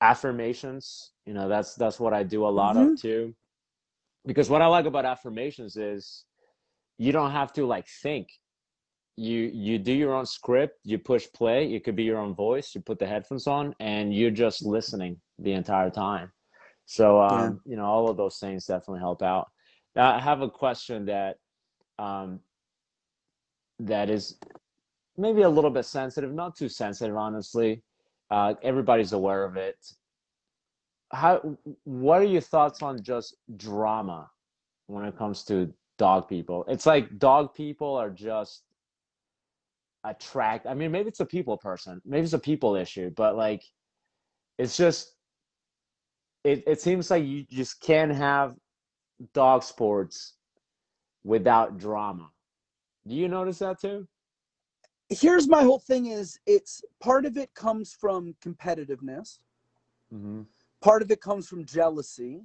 affirmations. You know, that's that's what I do a lot of too. Because what I like about affirmations is you don't have to like think. You you do your own script. You push play. It could be your own voice. You put the headphones on, and you're just listening the entire time. So um, yeah. you know, all of those things definitely help out. Now, I have a question that um, that is maybe a little bit sensitive, not too sensitive, honestly. Uh, everybody's aware of it. How? What are your thoughts on just drama when it comes to dog people? It's like dog people are just attract. I mean, maybe it's a people person, maybe it's a people issue, but like, it's just. It, it seems like you just can't have dog sports without drama. Do you notice that too? here's my whole thing is it's part of it comes from competitiveness mm-hmm. part of it comes from jealousy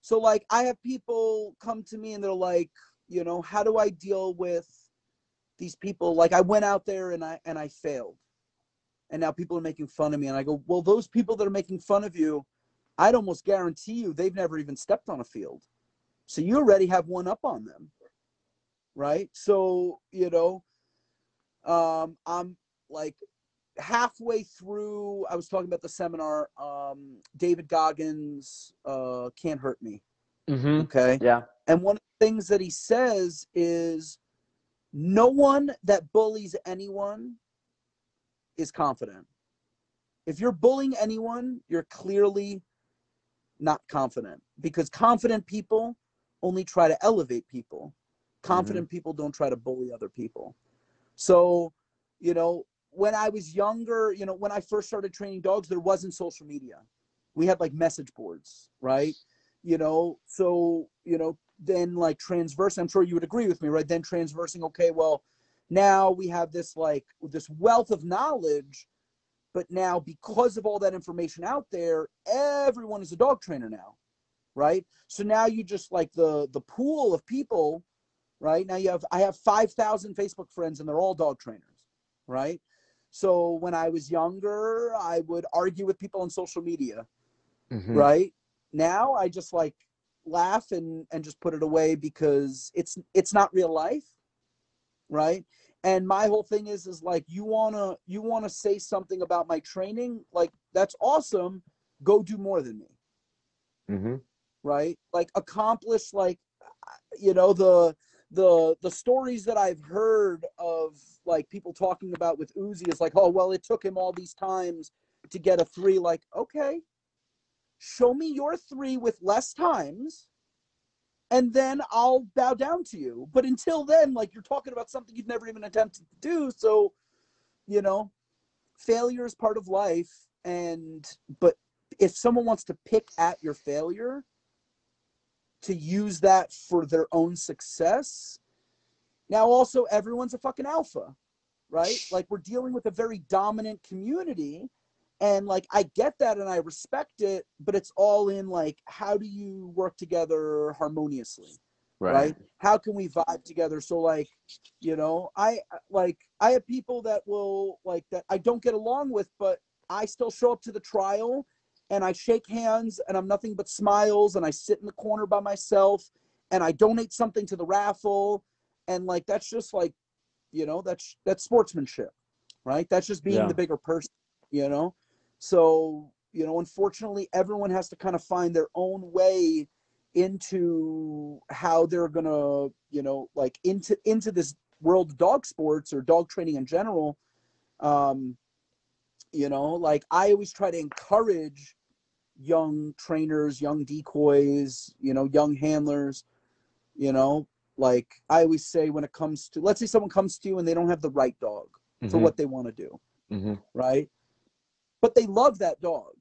so like i have people come to me and they're like you know how do i deal with these people like i went out there and i and i failed and now people are making fun of me and i go well those people that are making fun of you i'd almost guarantee you they've never even stepped on a field so you already have one up on them right so you know um, I'm like halfway through. I was talking about the seminar. Um, David Goggins uh, can't hurt me. Mm-hmm. Okay. Yeah. And one of the things that he says is, no one that bullies anyone is confident. If you're bullying anyone, you're clearly not confident because confident people only try to elevate people. Confident mm-hmm. people don't try to bully other people. So, you know, when I was younger, you know, when I first started training dogs, there wasn't social media. We had like message boards, right? You know, so, you know, then like transverse, I'm sure you would agree with me, right? Then transversing, okay, well, now we have this like this wealth of knowledge, but now because of all that information out there, everyone is a dog trainer now, right? So now you just like the the pool of people right? Now you have I have 5,000 Facebook friends and they're all dog trainers, right? So when I was younger, I would argue with people on social media, mm-hmm. right? Now I just like laugh and and just put it away because it's it's not real life, right? And my whole thing is is like you wanna you wanna say something about my training, like that's awesome. Go do more than me, mm-hmm. right? Like accomplish like you know the the the stories that I've heard of like people talking about with Uzi is like, oh well, it took him all these times to get a three. Like, okay, show me your three with less times, and then I'll bow down to you. But until then, like you're talking about something you've never even attempted to do. So, you know, failure is part of life. And but if someone wants to pick at your failure, to use that for their own success. Now, also, everyone's a fucking alpha, right? Like, we're dealing with a very dominant community. And, like, I get that and I respect it, but it's all in, like, how do you work together harmoniously? Right. right. How can we vibe together? So, like, you know, I uh, like, I have people that will, like, that I don't get along with, but I still show up to the trial and I shake hands and I'm nothing but smiles and I sit in the corner by myself and I donate something to the raffle and like that's just like you know that's that's sportsmanship right that's just being yeah. the bigger person you know so you know unfortunately everyone has to kind of find their own way into how they're gonna you know like into into this world of dog sports or dog training in general um you know like i always try to encourage young trainers young decoys you know young handlers you know like i always say when it comes to let's say someone comes to you and they don't have the right dog mm-hmm. for what they want to do mm-hmm. right but they love that dog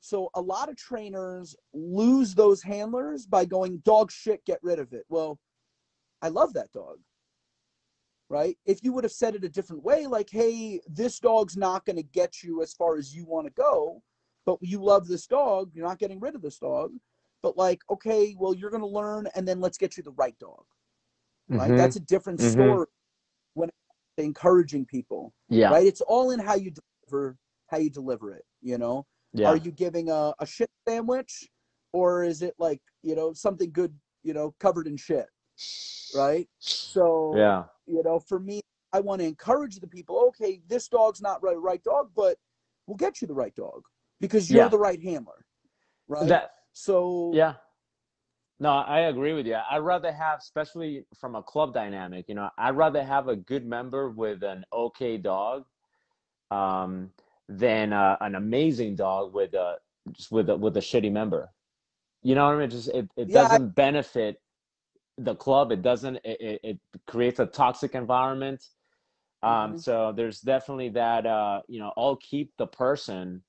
so a lot of trainers lose those handlers by going dog shit get rid of it well i love that dog right? If you would have said it a different way, like, hey, this dog's not going to get you as far as you want to go, but you love this dog, you're not getting rid of this dog. But like, okay, well, you're going to learn, and then let's get you the right dog, right? Mm-hmm. That's a different mm-hmm. story when encouraging people, yeah, right? It's all in how you deliver, how you deliver it. You know, yeah. are you giving a, a shit sandwich, or is it like you know something good, you know, covered in shit, right? So yeah, you know, for me, I want to encourage the people. Okay, this dog's not right, right dog, but we'll get you the right dog because you're yeah. the right handler. right? That so yeah. No, I agree with you. I'd rather have, especially from a club dynamic, you know, I'd rather have a good member with an okay dog, um, than uh, an amazing dog with a just with a with a shitty member. You know what I mean? Just it, it Yeah, doesn't benefit the club. It doesn't. It, it, creates a toxic environment. Um, Mhm. So there's definitely that. Uh, you know, I'll keep the person,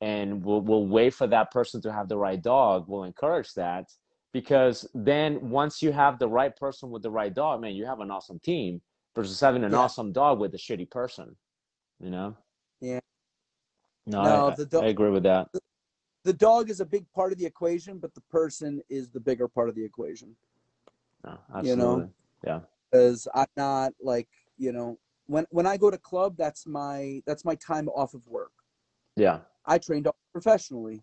and we'll we'll wait for that person to have the right dog. We'll encourage that because then once you have the right person with the right dog, man, you have an awesome team versus having an Yeah. awesome dog with a shitty person. You know. Yeah. No, No, I, the dog- I agree with that. the dog is a big part of the equation, but the person is the bigger part of the equation. No, You know? absolutely. Yeah. Because I'm not like you know when when I go to club, that's my that's my time off of work. Yeah. I train dogs professionally.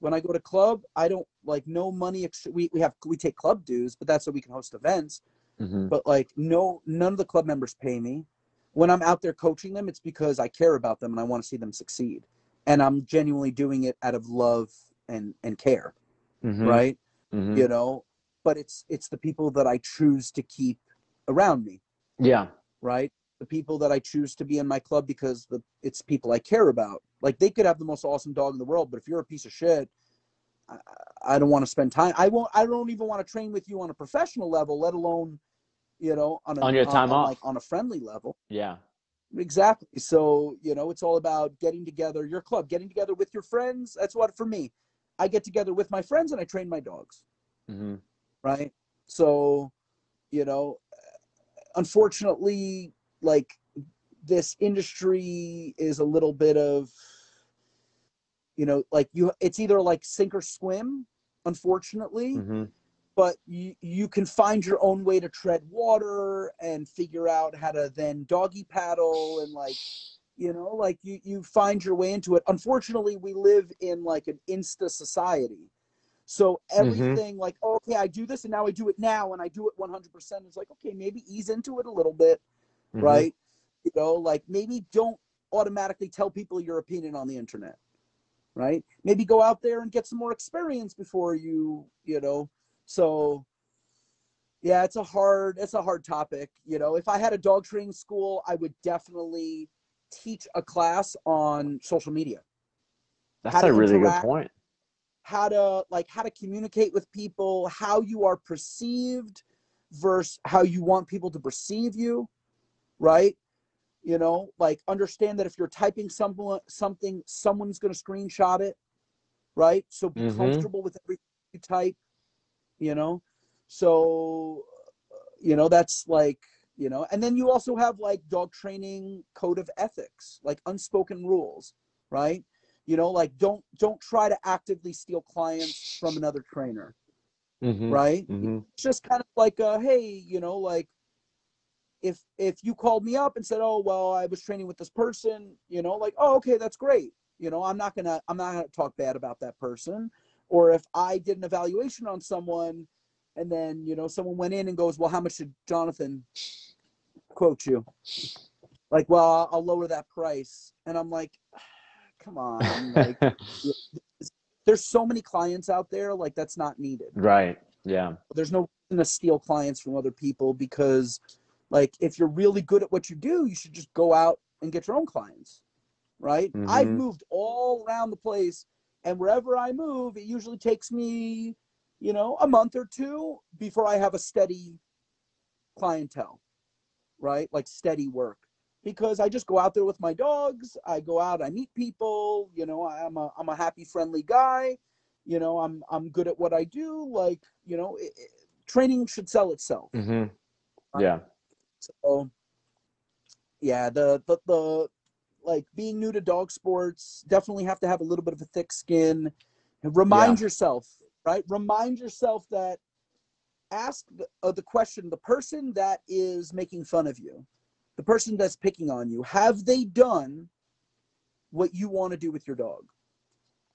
When I go to club, I don't like no money. Ex- we we have we take club dues, but that's so we can host events. hmm But like no none of the club members pay me. When I'm out there coaching them, it's because I care about them and I want to see them succeed, and I'm genuinely doing it out of love and and care, hmm right? hmm You know, but it's it's the people that I choose to keep around me, Yeah. right? The people that I choose to be in my club because the it's people I care about. Like they could have the most awesome dog in the world, but if you're a piece of shit, I, I don't want to spend time. I won't. I don't even want to train with you on a professional level, let alone, you know, on a, On your time off. like on a friendly level. Yeah. Exactly. So you know, it's all about getting together. Your club, getting together with your friends. That's what for me. I get together with my friends and I train my dogs hmm right? So, you know, unfortunately, like this industry is a little bit of, you know, like you, it's either like sink or swim, unfortunately, hmm but you, you can find your own way to tread water and figure out how to then doggy paddle and like, you know, like you, you find your way into it. Unfortunately, we live in like an insta society. So everything like, oh, okay, I do this and now I do it now and I do it 100%. It's like, okay, maybe ease into it a little bit, hmm right? You know, like maybe don't automatically tell people your opinion on the internet, right? Maybe go out there and get some more experience before you, you know. So yeah, it's a hard it's a hard topic, you know. If I had a dog training school, I would definitely teach a class on social media. That's a really interact- good point. how to like how to communicate with people how you are perceived versus how you want people to perceive you right you know like understand that if you're typing someone something someone's going to screenshot it right so be Mhm. comfortable with everything you type you know? So you know that's like you know and then you also have like dog training code of ethics like unspoken rules right? You know like don't don't try to actively steal clients from another trainer hmm right? Hmm it's just kind of like uh hey you know like if if you called me up and said oh well i was training with this person you know like oh okay that's great. You know i'm not gonna i'm not gonna talk bad about that person or if i did an evaluation on someone and then you know someone went in and goes well how much did jonathan quote you like well i'll lower that price and i'm like <sighs> come on like <laughs> there's so many clients out there like that's not needed right. Yeah. there's no reason to steal clients from other people because like if you're really good at what you do you should just go out and get your own clients right i've Mhm. moved all around the place and wherever i move it usually takes me you know a month or two before i have a steady clientele right? Like steady work. Because i just go out there with my dogs. I go out i meet people you know i'm a i'm a happy friendly guy. You know i'm i'm good at what i do. Like you know it, it- training should sell itself. Hmm Yeah. so yeah the, the the like being new to dog sports definitely have to have a little bit of a thick skin. And remind yourself right? Remind yourself that ask the, uh, the question the person that is making fun of you the person that's picking on you have they done what you want to do with your dog?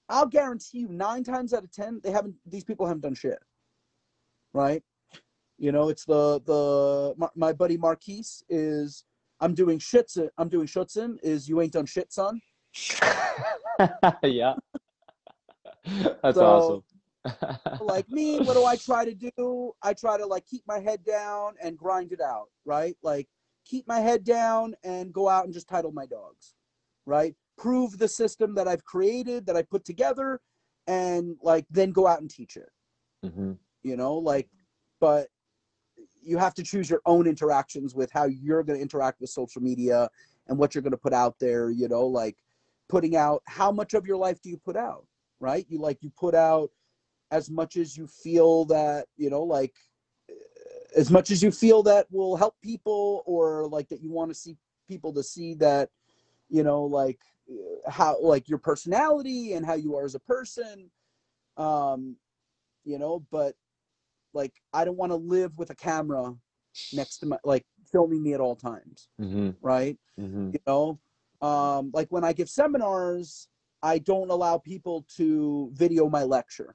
I'll guarantee you nine times out of ten they haven't these people haven't done shit right? You know it's the the my, my buddy marquise is i'm doing shits i'm doing schutzen is you ain't done shit son <laughs> yeah. <laughs> That's So, awesome. <laughs> like me, what do I try to do? I try to like keep my head down and grind it out, right? Like keep my head down and go out and just title my dogs, right? Prove the system that I've created, that I put together, and like then go out and teach it, hmm you know, like, but you have to choose your own interactions with how you're going to interact with social media and what you're going to put out there, you know, like putting out how much of your life do you put out, right? You like, you put out as much as you feel that you know like as much as you feel that will help people or like that you want to see people to see that you know like uh, how like your personality and how you are as a person um you know but like i don't want to live with a camera next to my like filming me at all times hmm right? Hmm you know? Um like when i give seminars i don't allow people to video my lecture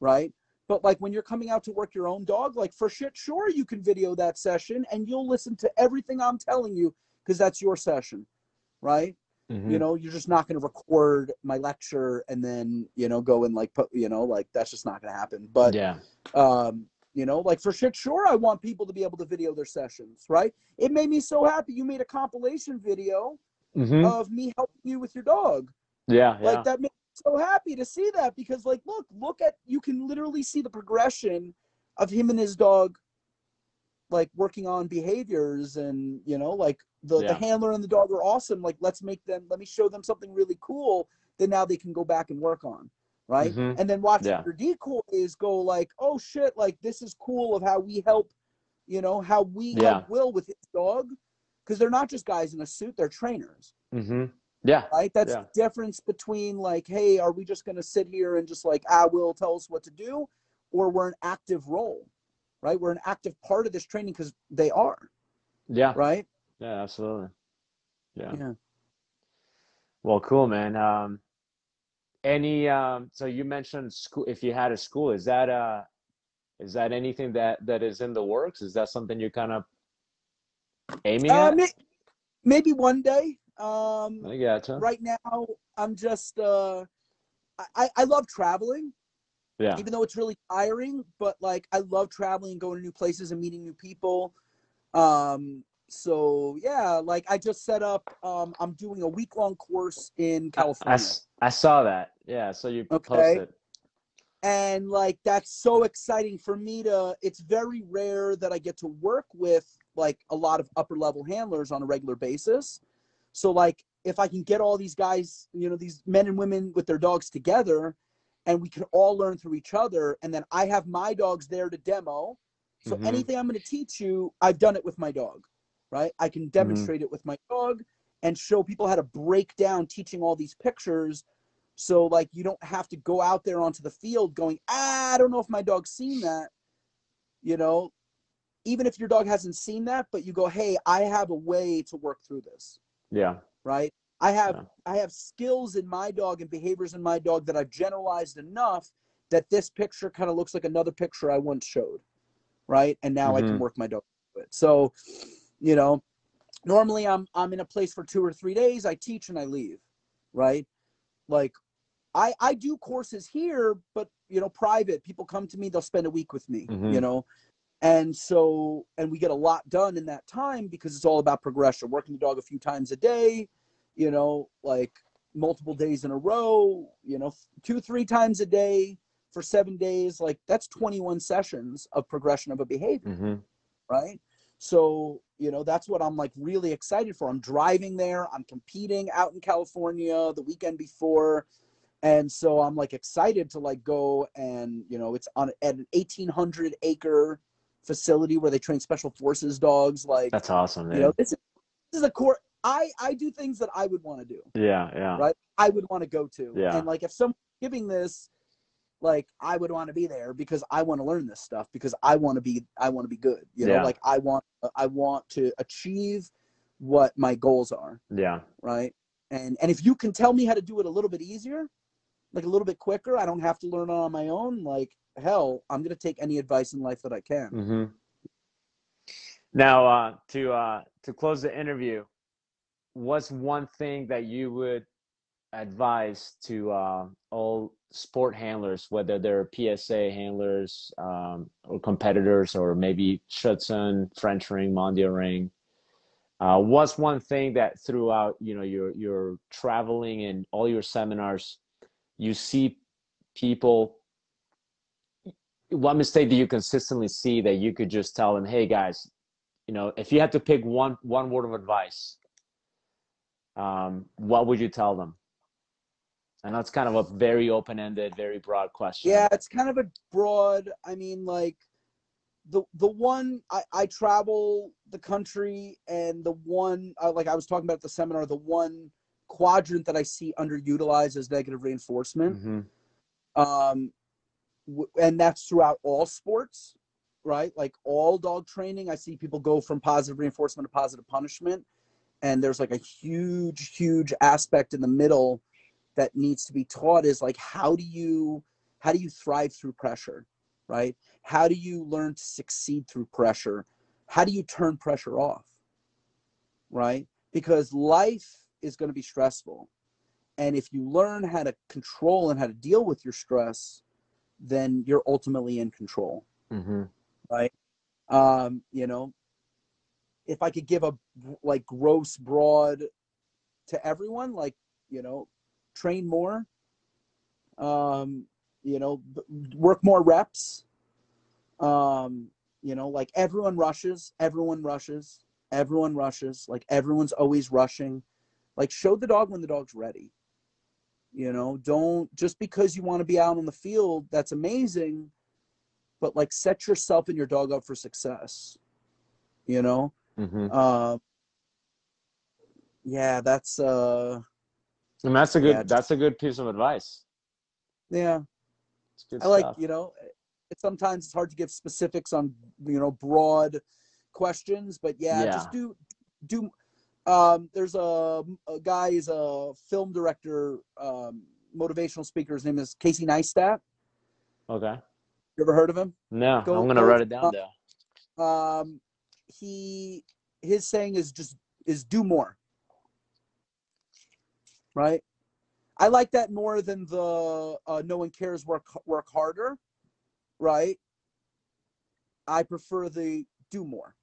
right? But like when you're coming out to work your own dog like for shit sure you can video that session and you'll listen to everything i'm telling you because that's your session right? Hmm you know you're just not going to record my lecture and then you know go and like put you know like that's just not going to happen. But yeah. um you know like for shit sure i want people to be able to video their sessions right it made me so happy you made a compilation video hmm of me helping you with your dog. yeah. Yeah. Like that made me so happy to see that because like look, look at you can literally see the progression of him and his dog like working on behaviors and you know like the, Yeah. the handler and the dog are awesome. Like let's make them let me show them something really cool that now they can go back and work on. Right. Mhm. And then watching Yeah. your decoys go like, oh shit, like this is cool of how we help, you know, how we Yeah. help Will with his dog. Because they're not just guys in a suit, they're trainers hmm Yeah. right? That's Yeah. the difference between like, hey, are we just going to sit here and just like, ah, will tell us what to do, or we're an active role, right? We're an active part of this training because they are, Yeah. right? Yeah. Absolutely. Yeah. Yeah. Well, cool, man. Um, any um, so you mentioned school. If you had a school, is that uh, is that anything that that is in the works? Is that something you're kind of aiming Uh, at? may- maybe one day. Um, I gotcha. right now, I'm just uh, I- I I love traveling, Yeah. even though it's really tiring. But like, I love traveling and going to new places and meeting new people. Um, so yeah, like I just set up. Um, I'm doing a week long course in I, I California. saw that. Yeah. So you Okay. posted. and like that's so exciting for me to it's very rare that i get to work with like a lot of upper level handlers on a regular basis so like if i can get all these guys you know these men and women with their dogs together and we can all learn through each other and then i have my dogs there to demo so Mhm. anything i'm going to teach you i've done it with my dog right i can demonstrate it with my dog and show people how to break down teaching all these pictures so like you don't have to go out there onto the field going, ah, I don't know if my dog's seen that. You know, even if your dog hasn't seen that, but you go, hey, I have a way to work through this, Yeah. right? I have Yeah. I have skills in my dog and behaviors in my dog that I've generalized enough that this picture kind of looks like another picture I once showed, right? And now I can Mhm. work my dog through it. So, you know, normally I'm I'm in a place for two or three days. I teach and I leave, right? Like I I do courses here, but you know, private. People come to me, they'll spend a week with me, Mhm. you know. And so and we get a lot done in that time because it's all about progression, working the dog a few times a day, you know, like multiple days in a row, you know, two, three times a day for seven days. Like that's 21 sessions of progression of a behavior hmm right? So, you know, that's what I'm like really excited for. I'm driving there, I'm competing out in California the weekend before. And so I'm like excited to like go and, you know, it's on at an 1800 acre facility where they train special forces dogs. Like, That's awesome, Man. you know, this is, this is a core. I, I do things that I would want to do, yeah. Yeah. right? I would want to go to. Yeah. And like, if someone's giving this, like I would want to be there because I want to learn this stuff because I want to be I want to be good. You know, Yeah. like I want I want to achieve what my goals are, Yeah. right? And and if you can tell me how to do it a little bit easier, like a little bit quicker, I don't have to learn on my own. Like hell, I'm gonna take any advice in life that I can. Mm-hmm. Now, uh, to uh, to close the interview, what's one thing that you would advice to uh, all sport handlers, whether they're PSA handlers um, or competitors, or maybe Schutzhund, French Ring, Mondial Ring? Uh, what's one thing that throughout you know your your traveling and all your seminars, you see people? What mistake do you consistently see that you could just tell them, "Hey guys, you know, if you had to pick one one word of advice, um, what would you tell them?" I know it's kind of a very open-ended, very broad question. Yeah, it's kind of a broad. I mean, like the the one I, I travel the country, and the one uh, like I was talking about at the seminar, the one quadrant that I see underutilized is negative reinforcement. Mm-hmm. Um, w- and that's throughout all sports, right? Like all dog training, I see people go from positive reinforcement to positive punishment, and there's like a huge, huge aspect in the middle that needs to be taught is like how do you how do you thrive through pressure right? How do you learn to succeed through pressure? How do you turn pressure off right? Because life is going to be stressful. And if you learn how to control and how to deal with your stress then you're ultimately in control Mm-hmm. right? Um you know if i could give a like gross broad to everyone like you know train more um you know work more reps um you know like everyone rushes everyone rushes everyone rushes like everyone's always rushing. Like show the dog when the dog's ready. You know don't just because you want to be out on the field that's amazing but like set yourself and your dog up for success you know? Mm-hmm. uh, yeah that's uh And that's a good. Yeah, that's a good piece of advice. yeah It's good I like, you know, it, sometimes it's hard to give specifics on, you know, broad questions, but yeah, Yeah. just do, do, um, there's a, a guy, is a film director, um, motivational speaker. His name is Casey Neistat. Okay. You ever heard of him? No, Go- I'm gonna write it down though. Um, he, his saying is just, is do more. Right. I like that more than the uh, no one cares work work harder, right? I prefer the do more,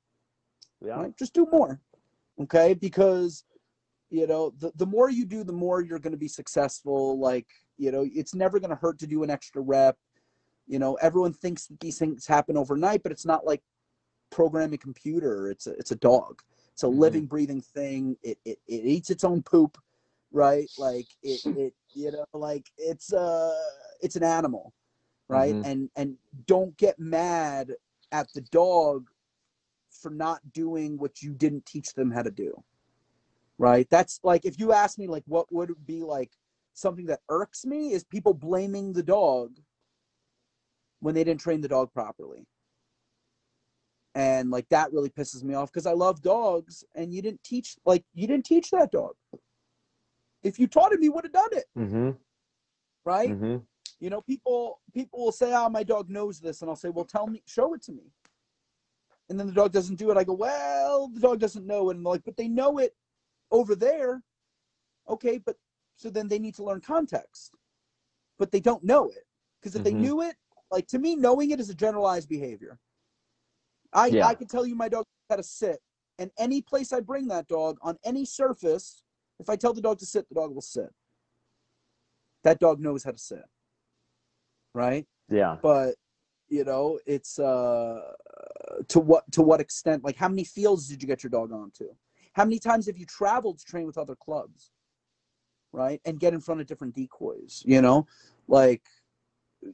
Yeah. right? Just do more, okay? Because you know the the more you do, the more you're going to be successful. Like you know, it's never going to hurt to do an extra rep. You know, everyone thinks that these things happen overnight, but it's not like programming a computer. It's a it's a dog. It's a Mhm. living, breathing thing. It, it it eats its own poop, right? Like it <laughs> it you know like it's uh it's an animal, right? Mhm. And and don't get mad at the dog for not doing what you didn't teach them how to do. Right? That's like if you ask me like what would be like something that irks me is people blaming the dog when they didn't train the dog properly. And like that really pisses me off because I love dogs and you didn't teach like you didn't teach that dog. If you taught him, he would have done it, Mm-hmm. right? Mm-hmm. You know, people people will say, "Oh, my dog knows this," and I'll say, "Well, tell me, show it to me." And then the dog doesn't do it. I go, "Well, the dog doesn't know it." And like, "But they know it over there." Okay, but so then they need to learn context, but they don't know it because if they Mhm. knew it, like to me, knowing it is a generalized behavior. I Yeah. I can tell you my dog how to sit, and any place I bring that dog on any surface, if I tell the dog to sit, the dog will sit. That dog knows how to sit right Yeah. but you know it's uh to what to what extent like how many fields did you get your dog onto how many times have you traveled to train with other clubs right and get in front of different decoys you know like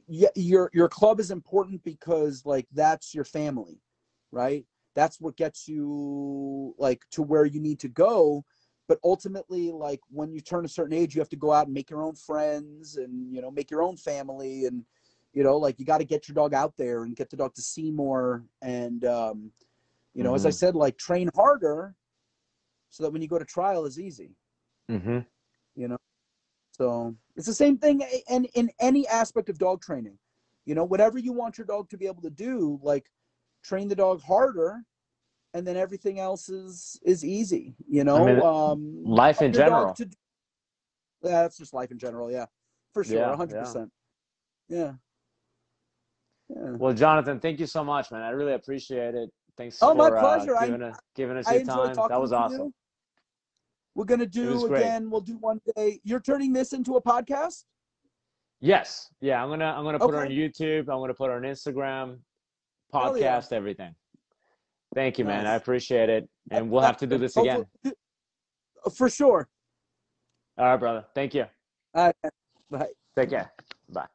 yeah your your club is important because like that's your family right that's what gets you like to where you need to go but ultimately like when you turn a certain age you have to go out and make your own friends and you know make your own family and you know like you got to get your dog out there and get the dog to see more and um you know as i Mhm. said like train harder so that when you go to trial is easy Mm-hmm. you know so it's the same thing in in any aspect of dog training you know whatever you want your dog to be able to do like train the dog harder and then everything else is is easy you know mean, um life in general. to Yeah, that's just life in general. Yeah, for sure, Yeah, hundred yeah. percent. Yeah. Yeah. Well, Jonathan, thank you so much, man. I really appreciate it. Thanks so much Oh, for my uh, pleasure. I- giving, us giving us I your time. That was awesome. you. We're gonna do again. We'll do one day. You're turning this into a podcast. Yes. Yeah, I'm gonna I'm gonna put it on YouTube. I'm gonna put it on Instagram, podcast, everything. Thank you, man. I appreciate it. Uh, and we'll have to do this again. Uh, for sure. All right, brother. Thank you. All right. Bye. Take care. Bye.